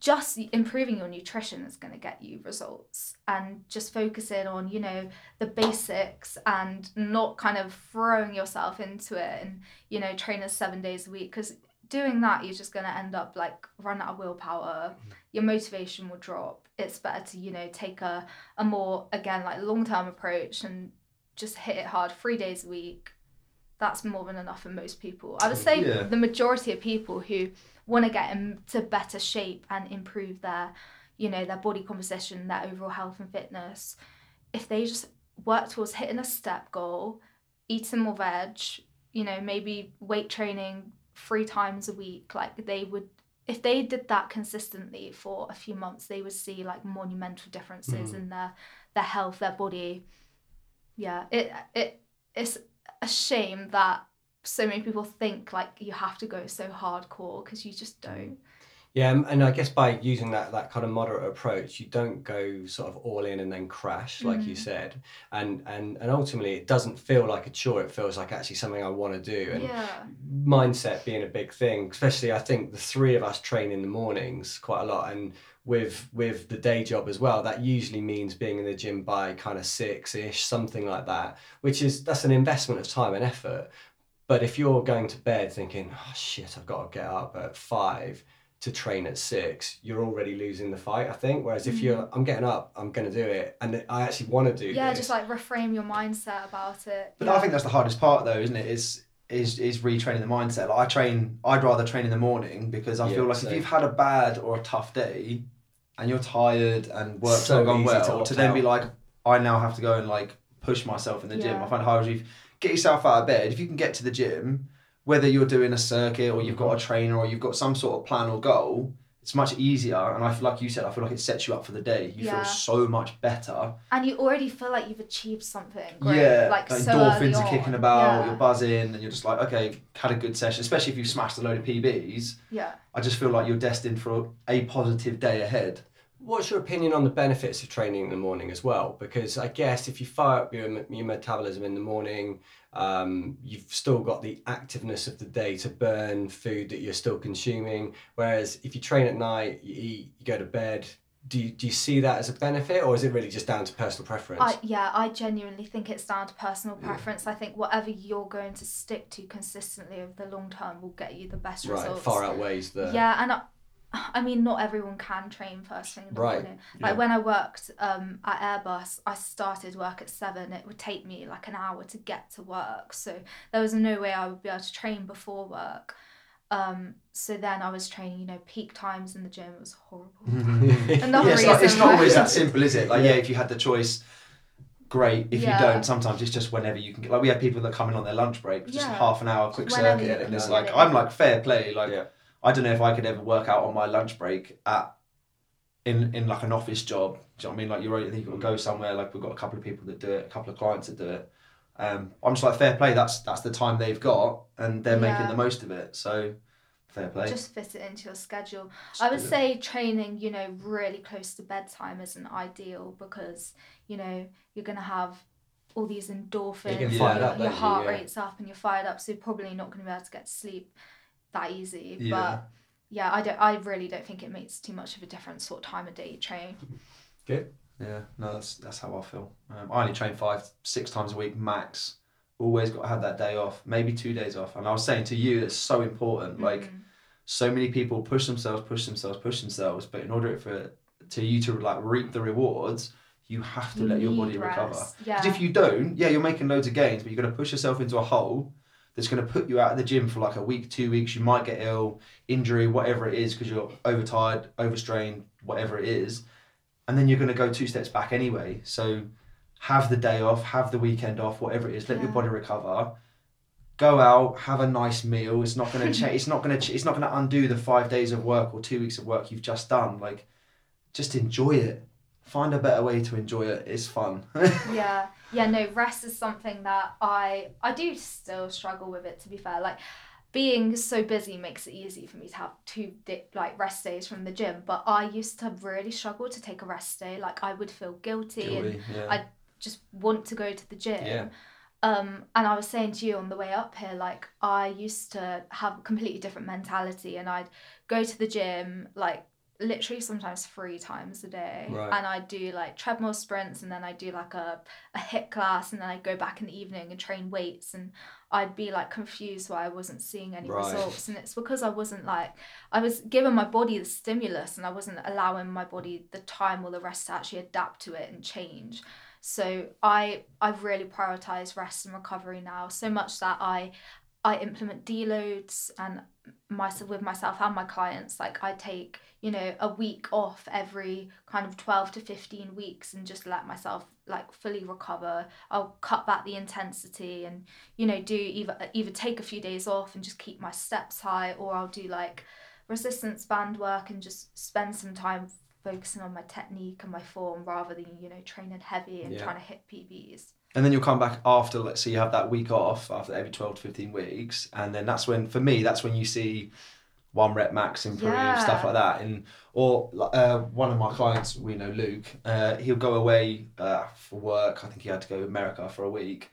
just improving your nutrition is going to get you results and just focusing on you know the basics and not kind of throwing yourself into it and you know training seven days a week because doing that you're just going to end up like run out of willpower mm. your motivation will drop it's better to you know take a, a more again like long term approach and just hit it hard three days a week that's more than enough for most people i would say Yeah. the majority of people who want to get into better shape and improve their you know their body composition their overall health and fitness if they just work towards hitting a step goal eating more veg you know maybe weight training three times a week like they would if they did that consistently for a few months they would see like monumental differences Mm. in their their health their body. Yeah it it it's a shame that so many people think like you have to go so hardcore because you just don't Yeah, and- I guess by using that that kind of moderate approach, you don't go sort of all in and then crash, like you Mhm. said, and and and ultimately it doesn't feel like a chore. It feels like actually something I want to do, and yeah mindset being a big thing. Especially, I think the three of us train in the mornings quite a lot, and with with the day job as well. That usually means being in the gym by kind of six ish, something like that. Which is that's an investment of time and effort. But if you're going to bed thinking, oh shit, I've got to get up at five to train at six, you're already losing the fight, I think. Whereas if you're, mm. I'm getting up, I'm going to do it, and I actually want to do yeah this. just like reframe your mindset about it But yeah. I think that's the hardest part, though, isn't it? Is is is retraining the mindset. Like I train, I'd rather train in the morning because I Yeah, feel like same. if you've had a bad or a tough day, and you're tired and work's So not gone easy to well, to, then be like, I now have to go and like push myself in the gym. I find it hard if you get yourself out of bed. If you can get to the gym, whether you're doing a circuit or you've got a mm-hmm. trainer or you've got some sort of plan or goal. It's much easier, and I feel like you said. I feel like it sets you up for the day. You Yeah. feel so much better. and you already feel like you've achieved something great Yeah, like, like so early endorphins are kicking about, yeah. you're buzzing, and you're just like, okay, had a good session. Especially if you've smashed a load of PBs, yeah I just feel like you're destined for a positive day ahead. What's your opinion on the benefits of training in the morning as well? Because I guess if you fire up your, your metabolism in the morning, um, you've still got the activeness of the day to burn food that you're still consuming. Whereas if you train at night, you eat, you go to bed. Do you, do you see that as a benefit, or is it really just down to personal preference? I, yeah, I genuinely think it's down to personal preference. I think whatever you're going to stick to consistently over the long term will get you the best right, results. Right, far outweighs the. Yeah, and I, I mean, not everyone can train first thing in the Right, morning. Like yeah. when I worked um, at Airbus, I started work at seven. It would take me like an hour to get to work, so there was no way I would be able to train before work. Um, so then I was training, you know, peak times in the gym. It was horrible. Another yeah, it's, not, it's not why- always that simple, is it? Like, yeah, Yeah. if you had the choice, great. If Yeah. you don't, sometimes it's just whenever you can get. Like, we have people that come in on their lunch break, just Yeah. half an hour, quick Whenever circuit, and it's like, it. I'm like, fair play. Like, Yeah. I don't know if I could ever work out on my lunch break at. In, in like an office job, do you know what I mean? Like you're, you've got to go somewhere. Like we've got a couple of people that do it, a couple of clients that do it. Um, I'm just like fair play. That's that's the time they've got, and they're making the most of it. So, fair play. Just fit it into your schedule. Just I would it. say training, you know, really close to bedtime isn't ideal because, you know, you're going to have all these endorphins, fired your, up, your don't you? heart Yeah. rate's up and you're fired up, so you're probably not going to be able to get to sleep that easy. Yeah. But yeah, I don't. I really don't think it makes too much of a difference what time of day you train. Good. Yeah, no, that's that's how I feel. Um, I only train five, six times a week max. Always got to have that day off, maybe two days off. And I was saying to you, it's so important. Like, Mm. so many people push themselves, push themselves, push themselves, but in order for to you to like reap the rewards, you have to You let your body recover. Because Yeah. if you don't, yeah, you're making loads of gains, but you're going to push yourself into a hole that's going to put you out of the gym for like a week, two weeks. You might get ill, injury, whatever it is, because you're overtired, overstrained, whatever it is. And then you're going to go two steps back anyway. So have the day off, have the weekend off, whatever it is, let your body recover. Go out, have a nice meal. It's not going to change. It's not going to. Ch- it's not going to undo the five days of work or two weeks of work you've just done. Like, just enjoy it. Find a better way to enjoy it. It's fun. yeah yeah no rest is something that i i do still struggle with it to be fair like being so busy makes it easy for me to have two di- like rest days from the gym but i used to really struggle to take a rest day like i would feel guilty, and yeah. I- just want to go to the gym Yeah. um and i was saying to you on the way up here like i used to have a completely different mentality and i'd go to the gym like literally sometimes three times a day Right. and i do like treadmill sprints and then i do like a, a HIIT class and then i go back in the evening and train weights and i'd be like confused why i wasn't seeing any Right. results and it's because i wasn't like i was giving my body the stimulus and i wasn't allowing my body the time or the rest to actually adapt to it and change so i i've really prioritized rest and recovery now so much that i i implement deloads and myself with myself and my clients like i take you know a week off every kind of 12 to 15 weeks and just let myself like fully recover i'll cut back the intensity and you know do either either take a few days off and just keep my steps high or i'll do like resistance band work and just spend some time focusing on my technique and my form rather than you know training heavy and Yeah. trying to hit pbs And then you'll come back after, let's say you have that week off after every 12 to 15 weeks. And then that's when, for me, that's when you see one rep max improve, Yeah. stuff like that. And Or uh, one of my clients, we know Luke, uh, he'll go away uh, for work. I think he had to go to America for a week.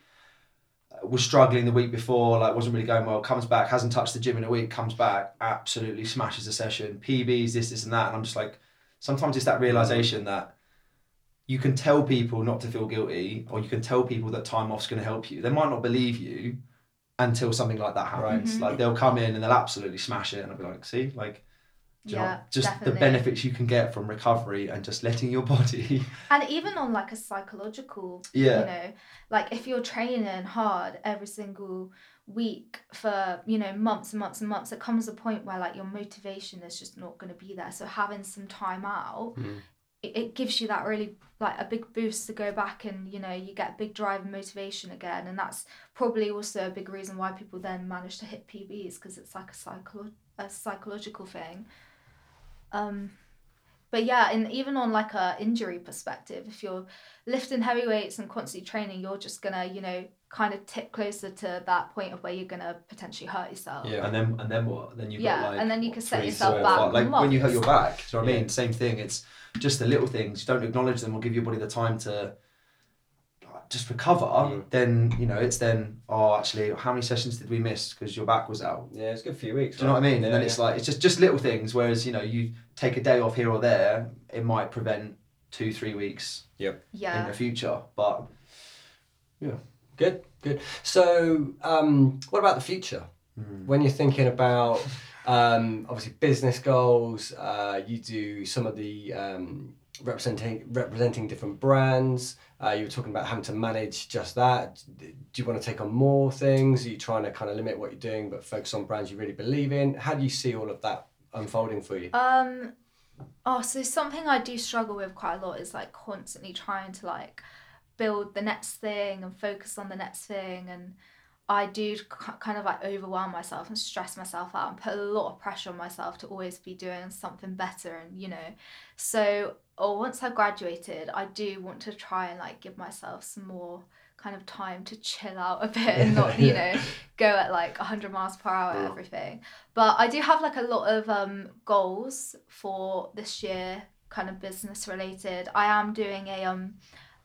Uh, was struggling the week before, like wasn't really going well. Comes back, hasn't touched the gym in a week. Comes back, absolutely smashes the session. PBs, this, this, and that. And I'm just like, sometimes it's that realization that you can tell people not to feel guilty, or you can tell people that time off's going to help you. They might not believe you until something like that happens. Right. Mhm. Like they'll come in and they'll absolutely smash it, and I'll be like, see, like. do you know, just definitely. the benefits you can get from recovery and just letting your body and even on like a psychological Yeah. you know like if you're training hard every single week for you know months and months and months it comes a point where like your motivation is just not going to be there so having some time out Mm. It, gives you that really like a big boost to go back and you know you get big drive and motivation again. And that's probably also a big reason why people then manage to hit pbs because it's like a psycho a psychological thing. Um but yeah and even on like a injury perspective if you're lifting heavy weights and constantly training you're just gonna you know kind of tip closer to that point of where you're gonna potentially hurt yourself Yeah. and then and then what then you've Yeah, got like and then you can set yourself back five- like when you hurt your back do you know what I mean same thing it's just the little things you don't acknowledge them or give your body the time to just recover Mm. then you know it's then oh actually how many sessions did we miss because your back was out Yeah, it's a good few weeks. do you know what I mean? And then Yeah, it's like it's just just little things. Whereas you know you take a day off here or there, it might prevent two three weeks in yeah In the future. But Good, good. So, um, what about the future? When you're thinking about um, obviously business goals, uh, you do some of the um, representing representing different brands. Uh, you were talking about having to manage just that. Do you want to take on more things? Are you trying to kind of limit what you're doing but focus on brands you really believe in? How do you see all of that unfolding for you? Um, oh, so something I do struggle with quite a lot is like constantly trying to like build the next thing and focus on the next thing, and I do kind of like overwhelm myself and stress myself out and put a lot of pressure on myself to always be doing something better, and you know, so or once I've graduated, I do want to try and like give myself some more kind of time to chill out a bit and not you know go at like 100 miles per hour Mm. everything. But i do have like a lot of um goals for this year kind of business related. I am doing a um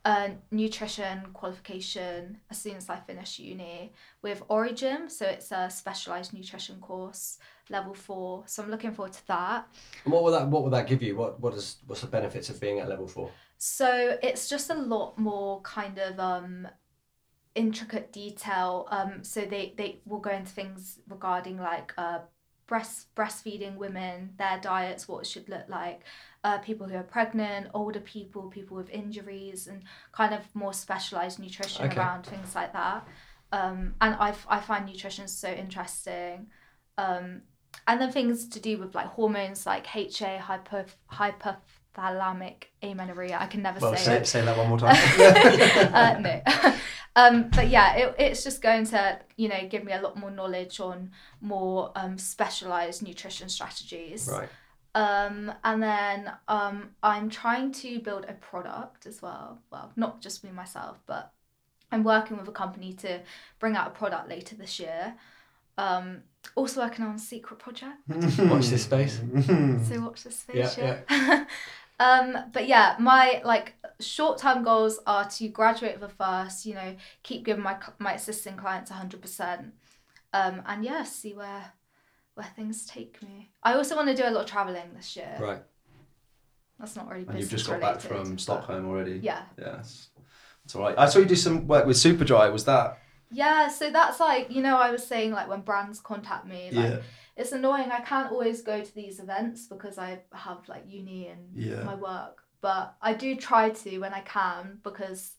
a nutrition qualification as soon as i finish uni with origin so it's a specialized nutrition course level four so i'm looking forward to that And what will that What will that give you? What What is What's the benefits of being at level four? So it's just a lot more kind of um intricate detail. Um so they they will go into things regarding like uh breast breastfeeding women, their diets, what it should look like, uh people who are pregnant, older people, people with injuries and kind of more specialized nutrition Okay. around things like that. Um and I I find nutrition so interesting. Um and then things to do with like hormones like HA hyper hyperthalamic amenorrhea. I can never Well say say, it. say that one more time. uh, no. um, but yeah, it, it's just going to you know give me a lot more knowledge on more um, specialized nutrition strategies. Right. Um, and then um, I'm trying to build a product as well. Well, not just me myself, but I'm working with a company to bring out a product later this year. Um, also working on a secret project. Watch this space. So watch this space. Yeah, Yeah. Um, but yeah, my like short term goals are to graduate with a first. You know, keep giving my my assisting clients hundred percent. Um, and yeah, see where where things take me. I also want to do a lot of traveling this year. Right. That's not really And you've just got back from Stockholm already. Yeah. Yeah, it's, it's all right. I saw you do some work with Superdry. Was that? Yeah, so that's like, you know, I was saying like when brands contact me, like yeah. It's annoying. I can't always go to these events because I have like uni and Yeah. my work, but I do try to when I can because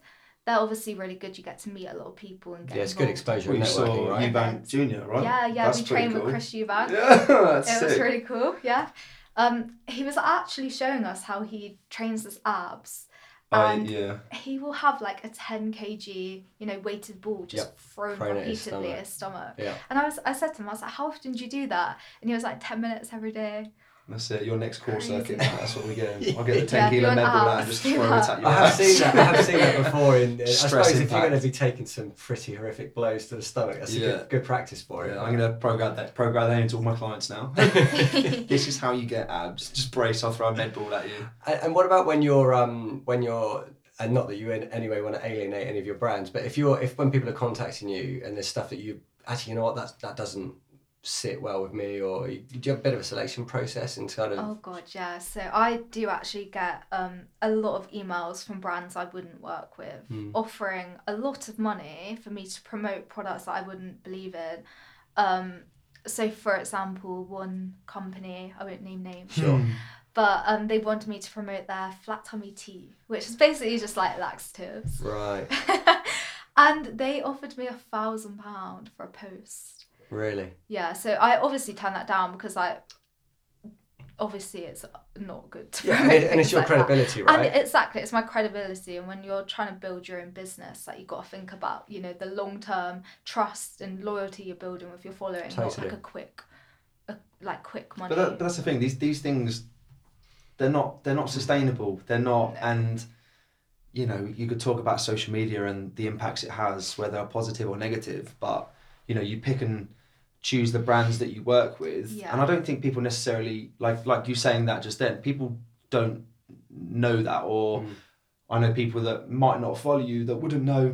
they're obviously really good. You get to meet a lot of people and get Yeah, it's good exposure Well, and you saw networking, right? Eubank Junior, right? Yeah, yeah, That's we pretty trained cool. with Chris Eubank. Yeah, that's it was really cool. Yeah, um, he was actually showing us how he trains his abs. I- And yeah. he will have like a 10 kg, you know, weighted ball just Yep. thrown Thrown at his repeatedly stomach. at his stomach. Yeah. And I was, I said to him, I was like, how often do you do that? And he was like, 10 minutes every day. That's it. Your next core Crazy. circuit. That's what we get. I'll get the 10 if kilo you're med ball out and just throw it at you. I have seen that. I have seen that before. In, I Stress suppose if you're going to be taking some pretty horrific blows to the stomach, that's a good, good practice for it. Yeah, I'm gonna program that program that into all my clients now. this is how you get abs. Just brace. I'll throw a med ball at you. And, and what about when you're um when you're and not that you in any way want to alienate any of your brands, but if you're if when people are contacting you and there's stuff that you actually you know what that that doesn't sit well with me or do you have a bit of a selection process and kind of Oh god, yeah. So I do actually get um, a lot of emails from brands I wouldn't work with, Hmm. offering a lot of money for me to promote products that I wouldn't believe in. Um, so, for example, one company I won't name names, Sure. but um, they wanted me to promote their flat tummy tea, which is basically just like laxatives, right and they offered me a thousand pound for a post. Really Yeah, so I obviously turned that down because I obviously it's not good to yeah and, it, and it's your like that. credibility right And exactly, it's my credibility, and when you're trying to build your own business, like you got to think about, you know, the long term trust and loyalty you're building with your following, not like a quick, a, like quick money. But, that, but that's the thing. These these things, they're not they're not sustainable. They're not, No. and you know you could talk about social media and the impacts it has, whether positive or negative. But you know you pick and choose the brands that you work with, Yeah. and I don't think people necessarily like like you saying that just then. People don't know that, or Mm. I know people that might not follow you that wouldn't know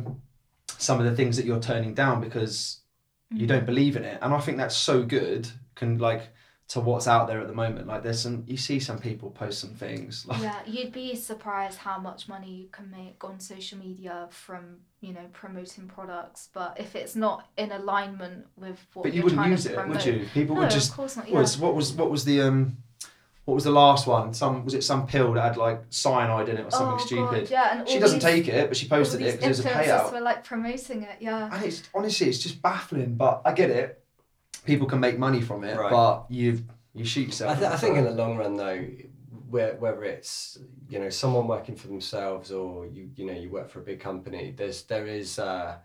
some of the things that you're turning down because you Mhm. don't believe in it and i think that's so good can like to what's out there at the moment like there's some you see some people post some things like yeah, you'd be surprised how much money you can make on social media from you know promoting products, but if it's not in alignment with what but you you're wouldn't use it promote, would you people no, would just of course not. what Yeah. was what was what was the um what was the last one some was it some pill that had like cyanide in it or something oh, stupid God, yeah, and she doesn't these- take it but she posted it because it was a payout were like promoting it. Yeah. and it's honestly it's just baffling but i get it people can make money from it Right. but you you shoot yourself I, th- I think in the long run though where, whether it's you know someone working for themselves or you you know you work for a big company there's there is uh,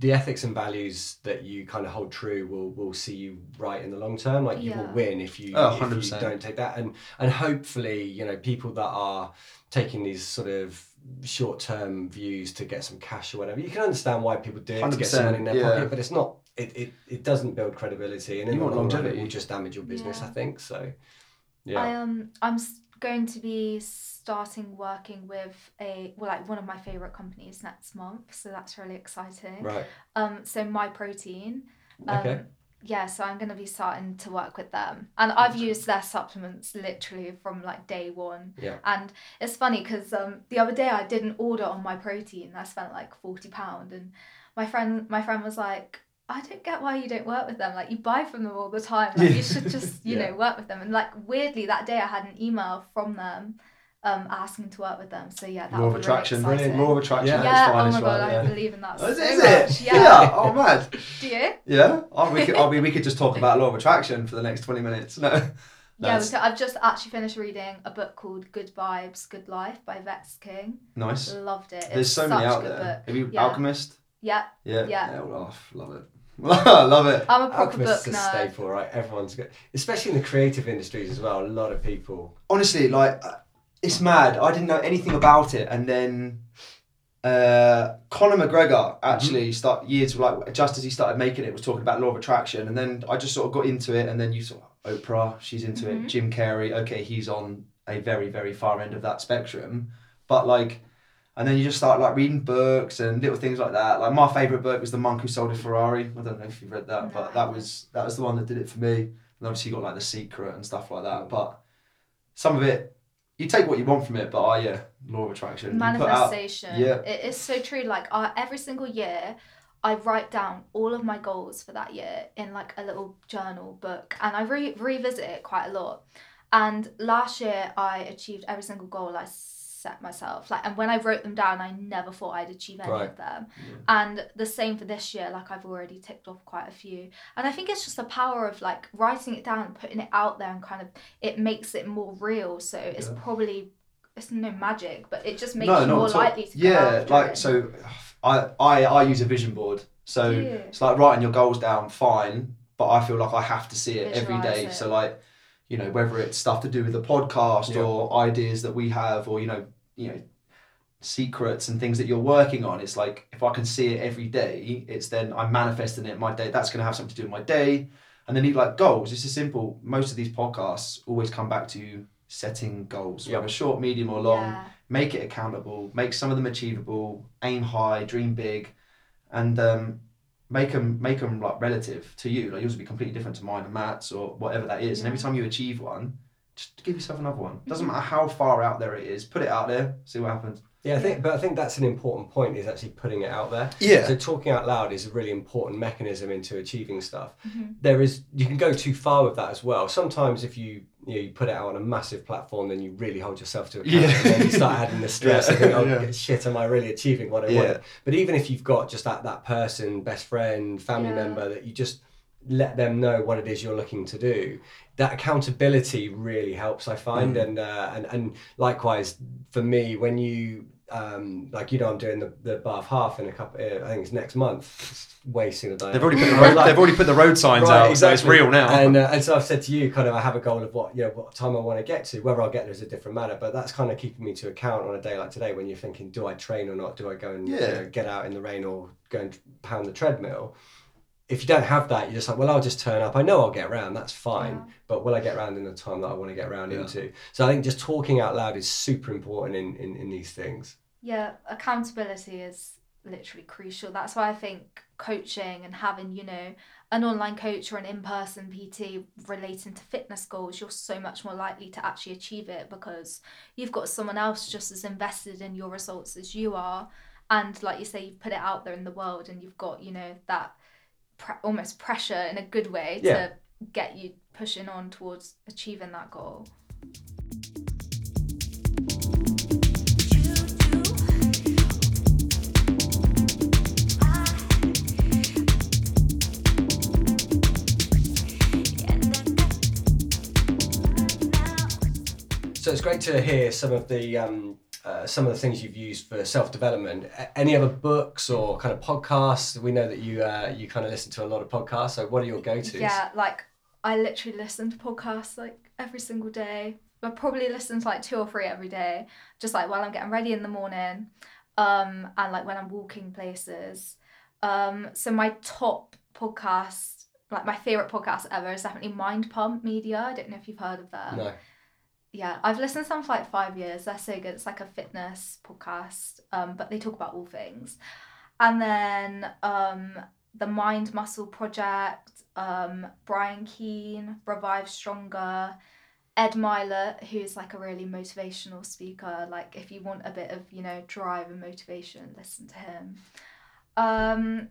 the ethics and values that you kind of hold true will will see you right in the long term. Like you will win if you Oh, if you don't take that. And and hopefully you know people that are taking these sort of short term views to get some cash or whatever you can understand why people do it to get some money in their yeah. pocket but it's not it, it, it doesn't build credibility and in You the long run it will just damage your business Yeah. I think so yeah I um I'm going to be starting working with a well like one of my favorite companies next month, so that's really exciting. right Um, so Myprotein. Um, Okay. Yeah, so I'm gonna be starting to work with them, and I've used their supplements literally from like day one. Yeah. And it's funny because um the other day I did an order on Myprotein. I spent like forty pound, and my friend my friend was like. I don't get why you don't work with them. Like you buy from them all the time. Like you should just, you Yeah. know, work with them. And like weirdly, that day I had an email from them, um, asking to work with them. So yeah, that law of would attraction really brilliant exciting. law of attraction Yeah. Yeah, oh my god, right, I yeah. believe in that Oh, so is much. it? Yeah. Yeah. Oh, mad. Do you? Yeah. Oh, we could. I mean, we could just talk about law of attraction for the next twenty minutes. No. Yeah, That's because I've just actually finished reading a book called Good Vibes, Good Life by Vex King. nice. Loved it. There's It's so many such a out there. Book. Have you Yeah. Alchemist? Yeah, Yeah. Yeah. well, oh, love it. love it. I'm a proper Alchemist's book a staple, right? Everyone's good, especially in the creative industries as well. A lot of people. Honestly, like, uh, it's mad. I didn't know anything about it, and then uh, Conor McGregor actually start years like just as he started making it was talking about law of attraction, and then I just sort of got into it, and then you saw Oprah, she's into Mhm. it. Jim Carrey, okay, he's on a very very far end of that spectrum, but like. And then you just start like reading books and little things like that. Like my favorite book was The Monk Who Sold a Ferrari. I don't know if you've read that, but that was that was the one that did it for me. And obviously you got like The Secret and stuff like that. But some of it you take what you want from it, but I yeah, law of attraction. Put out- manifestation yeah. it is so true like uh, every single year i write down all of my goals for that year in like a little journal book and i re- revisit it quite a lot and last year i achieved every single goal i set myself like and when i wrote them down i never thought i'd achieve any Right. of them Yeah. and the same for this year like i've already ticked off quite a few and i think it's just the power of like writing it down and putting it out there and kind of it makes it more real so it's Yeah. probably it's no magic but it just makes no, you more at likely to go yeah, after like it. so. I, I I use a vision board, so Yeah. it's like writing your goals down, fine. But I feel like I have to see it every Visualise day. it. So like, you know, whether it's stuff to do with the podcast Yeah. or ideas that we have, or you know, you know, secrets and things that you're working on. It's like if I can see it every day, it's then I'm manifesting it in my day. That's going to have something to do with my day. And then you like goals. It's just simple. Most of these podcasts always come back to setting goals, Yeah. whether short, medium, or long Yeah. make it accountable, make some of them achievable, aim high, dream big, and um, make them make them like relative to you. Like yours will be completely different to mine and Matt's or whatever that is. And every time you achieve one, just give yourself another one. Doesn't matter how far out there it is. Put it out there, see what happens. Yeah, I think, but I think that's an important point is actually putting it out there. Yeah. So talking out loud is a really important mechanism into achieving stuff. Mhm. There is you can go too far with that as well. Sometimes if you you, know, you put it out on a massive platform, then you really hold yourself to account, Yeah. and then you start adding the stress Yeah. and think, oh Yeah. shit, am I really achieving what I Yeah. want? But even if you've got just that that person, best friend, family Yeah. member that you just let them know what it is you're looking to do. That accountability really helps, I find, Mm. and uh, and and likewise for me when you um, like you know I'm doing the, the Bath half in a couple. Uh, I think it's next month. It's way sooner than They've already put the road, like- they've already put the road signs Right, out, so it's real now. And uh, and so I've said to you, kind of, I have a goal of what you know what time I want to get to. Whether I'll get there is a different matter, but that's kind of keeping me to account on a day like today when you're thinking, do I train or not? Do I go and you know, get out in the rain or go and pound the treadmill? If you don't have that, you're just like, well, I'll just turn up. I know I'll get around. That's fine. Yeah. But will I get around in the time that I want to get around Yeah. into? So I think just talking out loud is super important in, in, in these things. Yeah, accountability is literally crucial. That's why I think coaching and having, you know, an online coach or an in person PT relating to fitness goals, you're so much more likely to actually achieve it because you've got someone else just as invested in your results as you are. And like you say, you've put it out there in the world and you've got, you know, that pre- almost pressure in a good way Yeah. to get you pushing on towards achieving that goal. So it's great to hear some of the um, uh, some of the things you've used for self development. Any other books or kind of podcasts? We know that you uh, you kind of listen to a lot of podcasts. So what are your go tos? Yeah, like I literally listen to podcasts like every single day. I probably listen to like two or three every day, just like while I'm getting ready in the morning, um, and like when I'm walking places. Um, so my top podcast, like my favorite podcast ever, is definitely Mind Pump Media. I don't know if you've heard of that. No. Yeah, I've listened to them for like five years. They're so good. It's like a fitness podcast, um, but they talk about all things. And then um, the Mind Muscle Project, um, Brian Keane, Revive Stronger, Ed Mylett, who's like a really motivational speaker. Like if you want a bit of you know drive and motivation, listen to him. Um,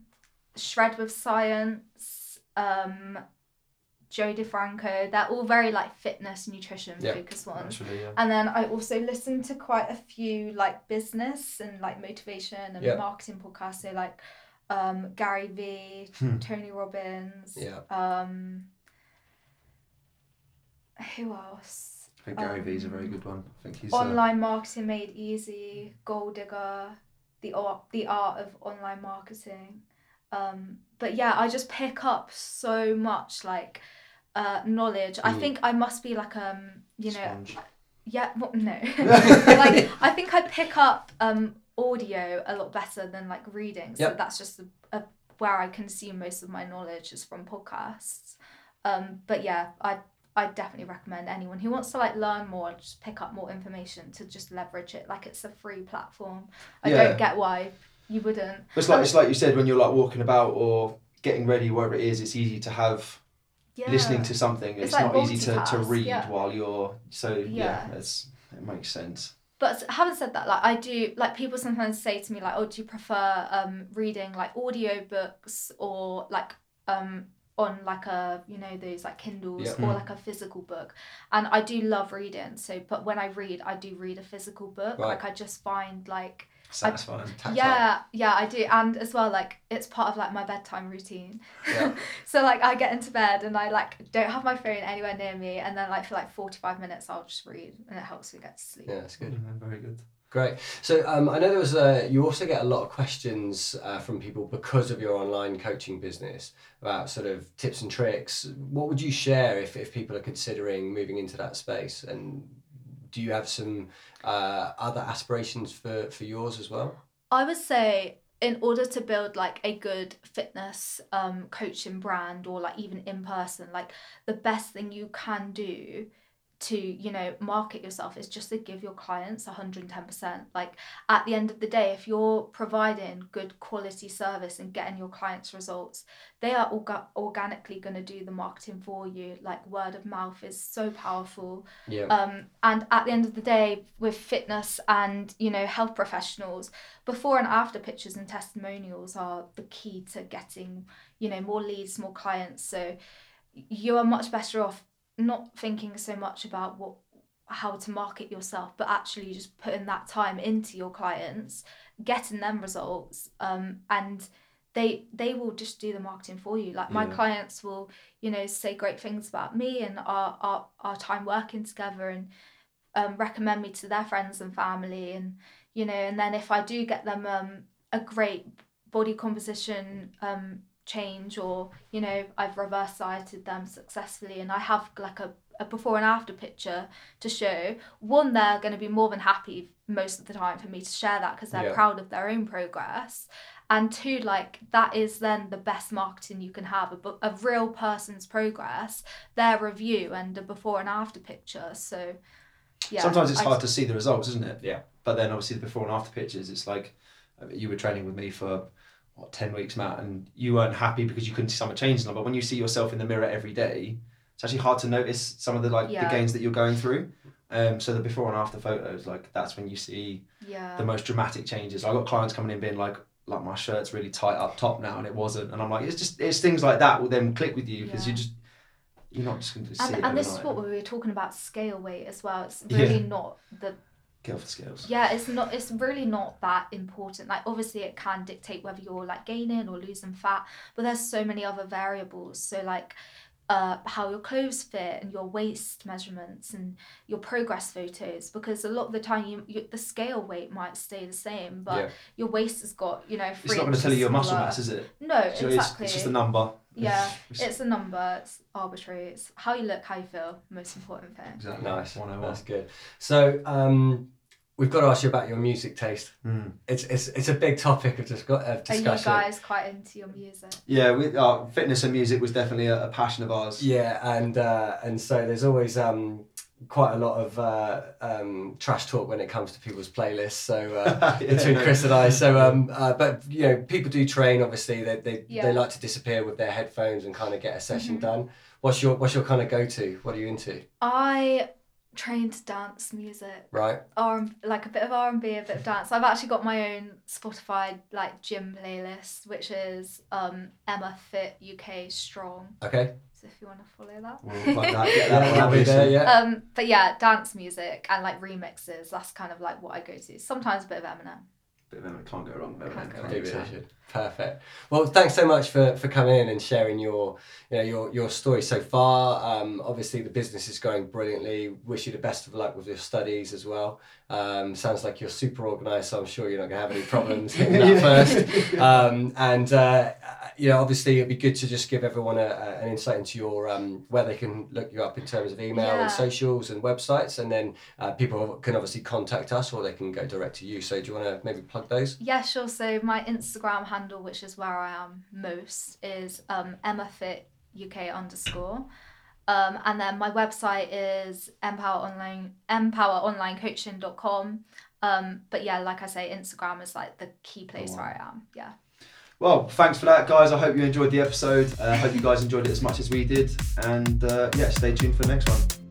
Shred with Science, um, Joe DeFranco. They're all very like fitness, nutrition Yeah. focused ones. Actually, yeah. And then I also listen to quite a few like business and like motivation and Yeah. marketing podcasts. So like um, Gary Vee, Hmm. Tony Robbins. Yeah. Um, who else? I think Gary um, Vee's a very good one. I think he's uh, Online marketing made easy. Gold digger. The art, the art of online marketing. Um, but yeah, I just pick up so much like uh, knowledge. I Mm. think I must be like um, you know, sponge. yeah, well, no. like I think I pick up um audio a lot better than like reading. So Yep. that's just a, a, where I consume most of my knowledge is from podcasts. Um, but yeah, I I definitely recommend anyone who wants to like learn more, just pick up more information to just leverage it. Like it's a free platform. I Yeah. don't get why you wouldn't. It's like it's like you said when you're like walking about or getting ready, wherever it is. It's easy to have yeah. listening to something. It's, It's like not easy to, to read yeah. while you're so yeah. Yeah. It's it makes sense. But having said that, like I do, like people sometimes say to me, like, "Oh, do you prefer um reading like audio books or like um on like a you know those like Kindles Yeah. or Mm. like a physical book?" And I do love reading. So, but when I read, I do read a physical book. Right. Like I just find like Satisfying. Tactile. yeah, yeah, I do, and as well like it's part of like my bedtime routine. Yeah. so like I get into bed and I like don't have my phone anywhere near me, and then like for like forty five minutes I'll just read, and it helps me get to sleep. Yeah, that's good. Mm, very good. Great. So um, I know there was a, you also get a lot of questions uh, from people because of your online coaching business about sort of tips and tricks. What would you share if, if people are considering moving into that space? And do you have some uh, other aspirations for, for yours as well? I would say in order to build like a good fitness um coaching brand or like even in person, like the best thing you can do to you know market yourself is just to give your clients 110% like at the end of the day if you're providing good quality service and getting your clients results they are orga- organically going to do the marketing for you. Like word of mouth is so powerful. Yeah. um, and at the end of the day with fitness and you know health professionals before and after pictures and testimonials are the key to getting you know more leads more clients. So you are much better off not thinking so much about what how to market yourself but actually just putting that time into your clients getting them results um, and they they will just do the marketing for you like my Yeah. clients will you know say great things about me and our our, our time working together and um, recommend me to their friends and family and you know and then if i do get them um, a great body composition um, change or you know i've reverse dieted them successfully and i have like a, a before and after picture to show one they're going to be more than happy most of the time for me to share that because they're Yeah. proud of their own progress and two like that is then the best marketing you can have a, a real person's progress their review and a before and after picture so yeah Sometimes it's I- hard to see the results, isn't it? Yeah. But then obviously the before and after pictures, it's like uh, you were training with me for what ten weeks, Matt, and you weren't happy because you couldn't see some of changes. But when you see yourself in the mirror every day, it's actually hard to notice some of the like Yeah. the gains that you're going through. Um, so the before and after photos, like that's when you see yeah the most dramatic changes. I got clients coming in being like, like my shirt's really tight up top now, and it wasn't, and I'm like, it's just it's things like that will then click with you because Yeah. you just you're not just going to see and, it and this is what we were talking about scale weight as well it's really not the yeah it's not it's really not that important. Like obviously it can dictate whether you're like gaining or losing fat but there's so many other variables. So like uh, how your clothes fit and your waist measurements and your progress photos because a lot of the time you, you the scale weight might stay the same but Yeah. your waist has got you know It's not going to tell you your muscle smaller. mass, is it? no So it's, exactly it's just a number. yeah It's- it's a number it's arbitrary it's how you look how you feel most important thing exactly. Nice. 101. That's good. So um, we've got to ask you about your music taste. Mm. It's, it's, it's a big topic of, discu- of are you discussion. guys quite into your music Yeah, we, uh, fitness and music was definitely a, a passion of ours. Yeah, and uh, and so there's always um, quite a lot of uh, um, trash talk when it comes to people's playlists. So uh, Yeah, between. Chris and I, so um, uh, but you know, people do train. Obviously, they they, Yeah. they like to disappear with their headphones and kind of get a session Mhm. done. What's your what's your kind of go to? What are you into? I train to dance music, Right. R like a bit of R and B, a bit of dance. I've actually got my own Spotify like gym playlist, which is um, Emma Fit UK Strong. Okay. So if you want to follow that. We'll that, Yeah, that one, that'll there. Yeah. Um, but yeah, dance music and like remixes. That's kind of like what I go to. Sometimes a bit of Eminem. Bit of Eminem, can't go wrong. with Can't Eminem, go can wrong. You? Maybe they should. Perfect. Well, thanks so much for, for coming in and sharing your you know your, your story so far. Um, obviously, the business is going brilliantly. Wish you the best of luck with your studies as well. Um, sounds like you're super organised, so I'm sure you're not going to have any problems hitting that first. Um, and uh, you know, obviously, it'd be good to just give everyone a, a, an insight into your um, where they can look you up in terms of email Yeah. and socials and websites, and then uh, people can obviously contact us or they can go direct to you. So, do you want to maybe plug those? Yeah, sure. So my Instagram handle, which is where I am most, is um, EmmaFit UK underscore. Um, and then my website is empower online empoweronlinecoaching.com. Um, but yeah, like I say, Instagram is like the key place Go where I am. Yeah. Well, thanks for that, guys. I hope you enjoyed the episode. I uh, hope you guys enjoyed it as much as we did. And uh, yeah, stay tuned for the next one.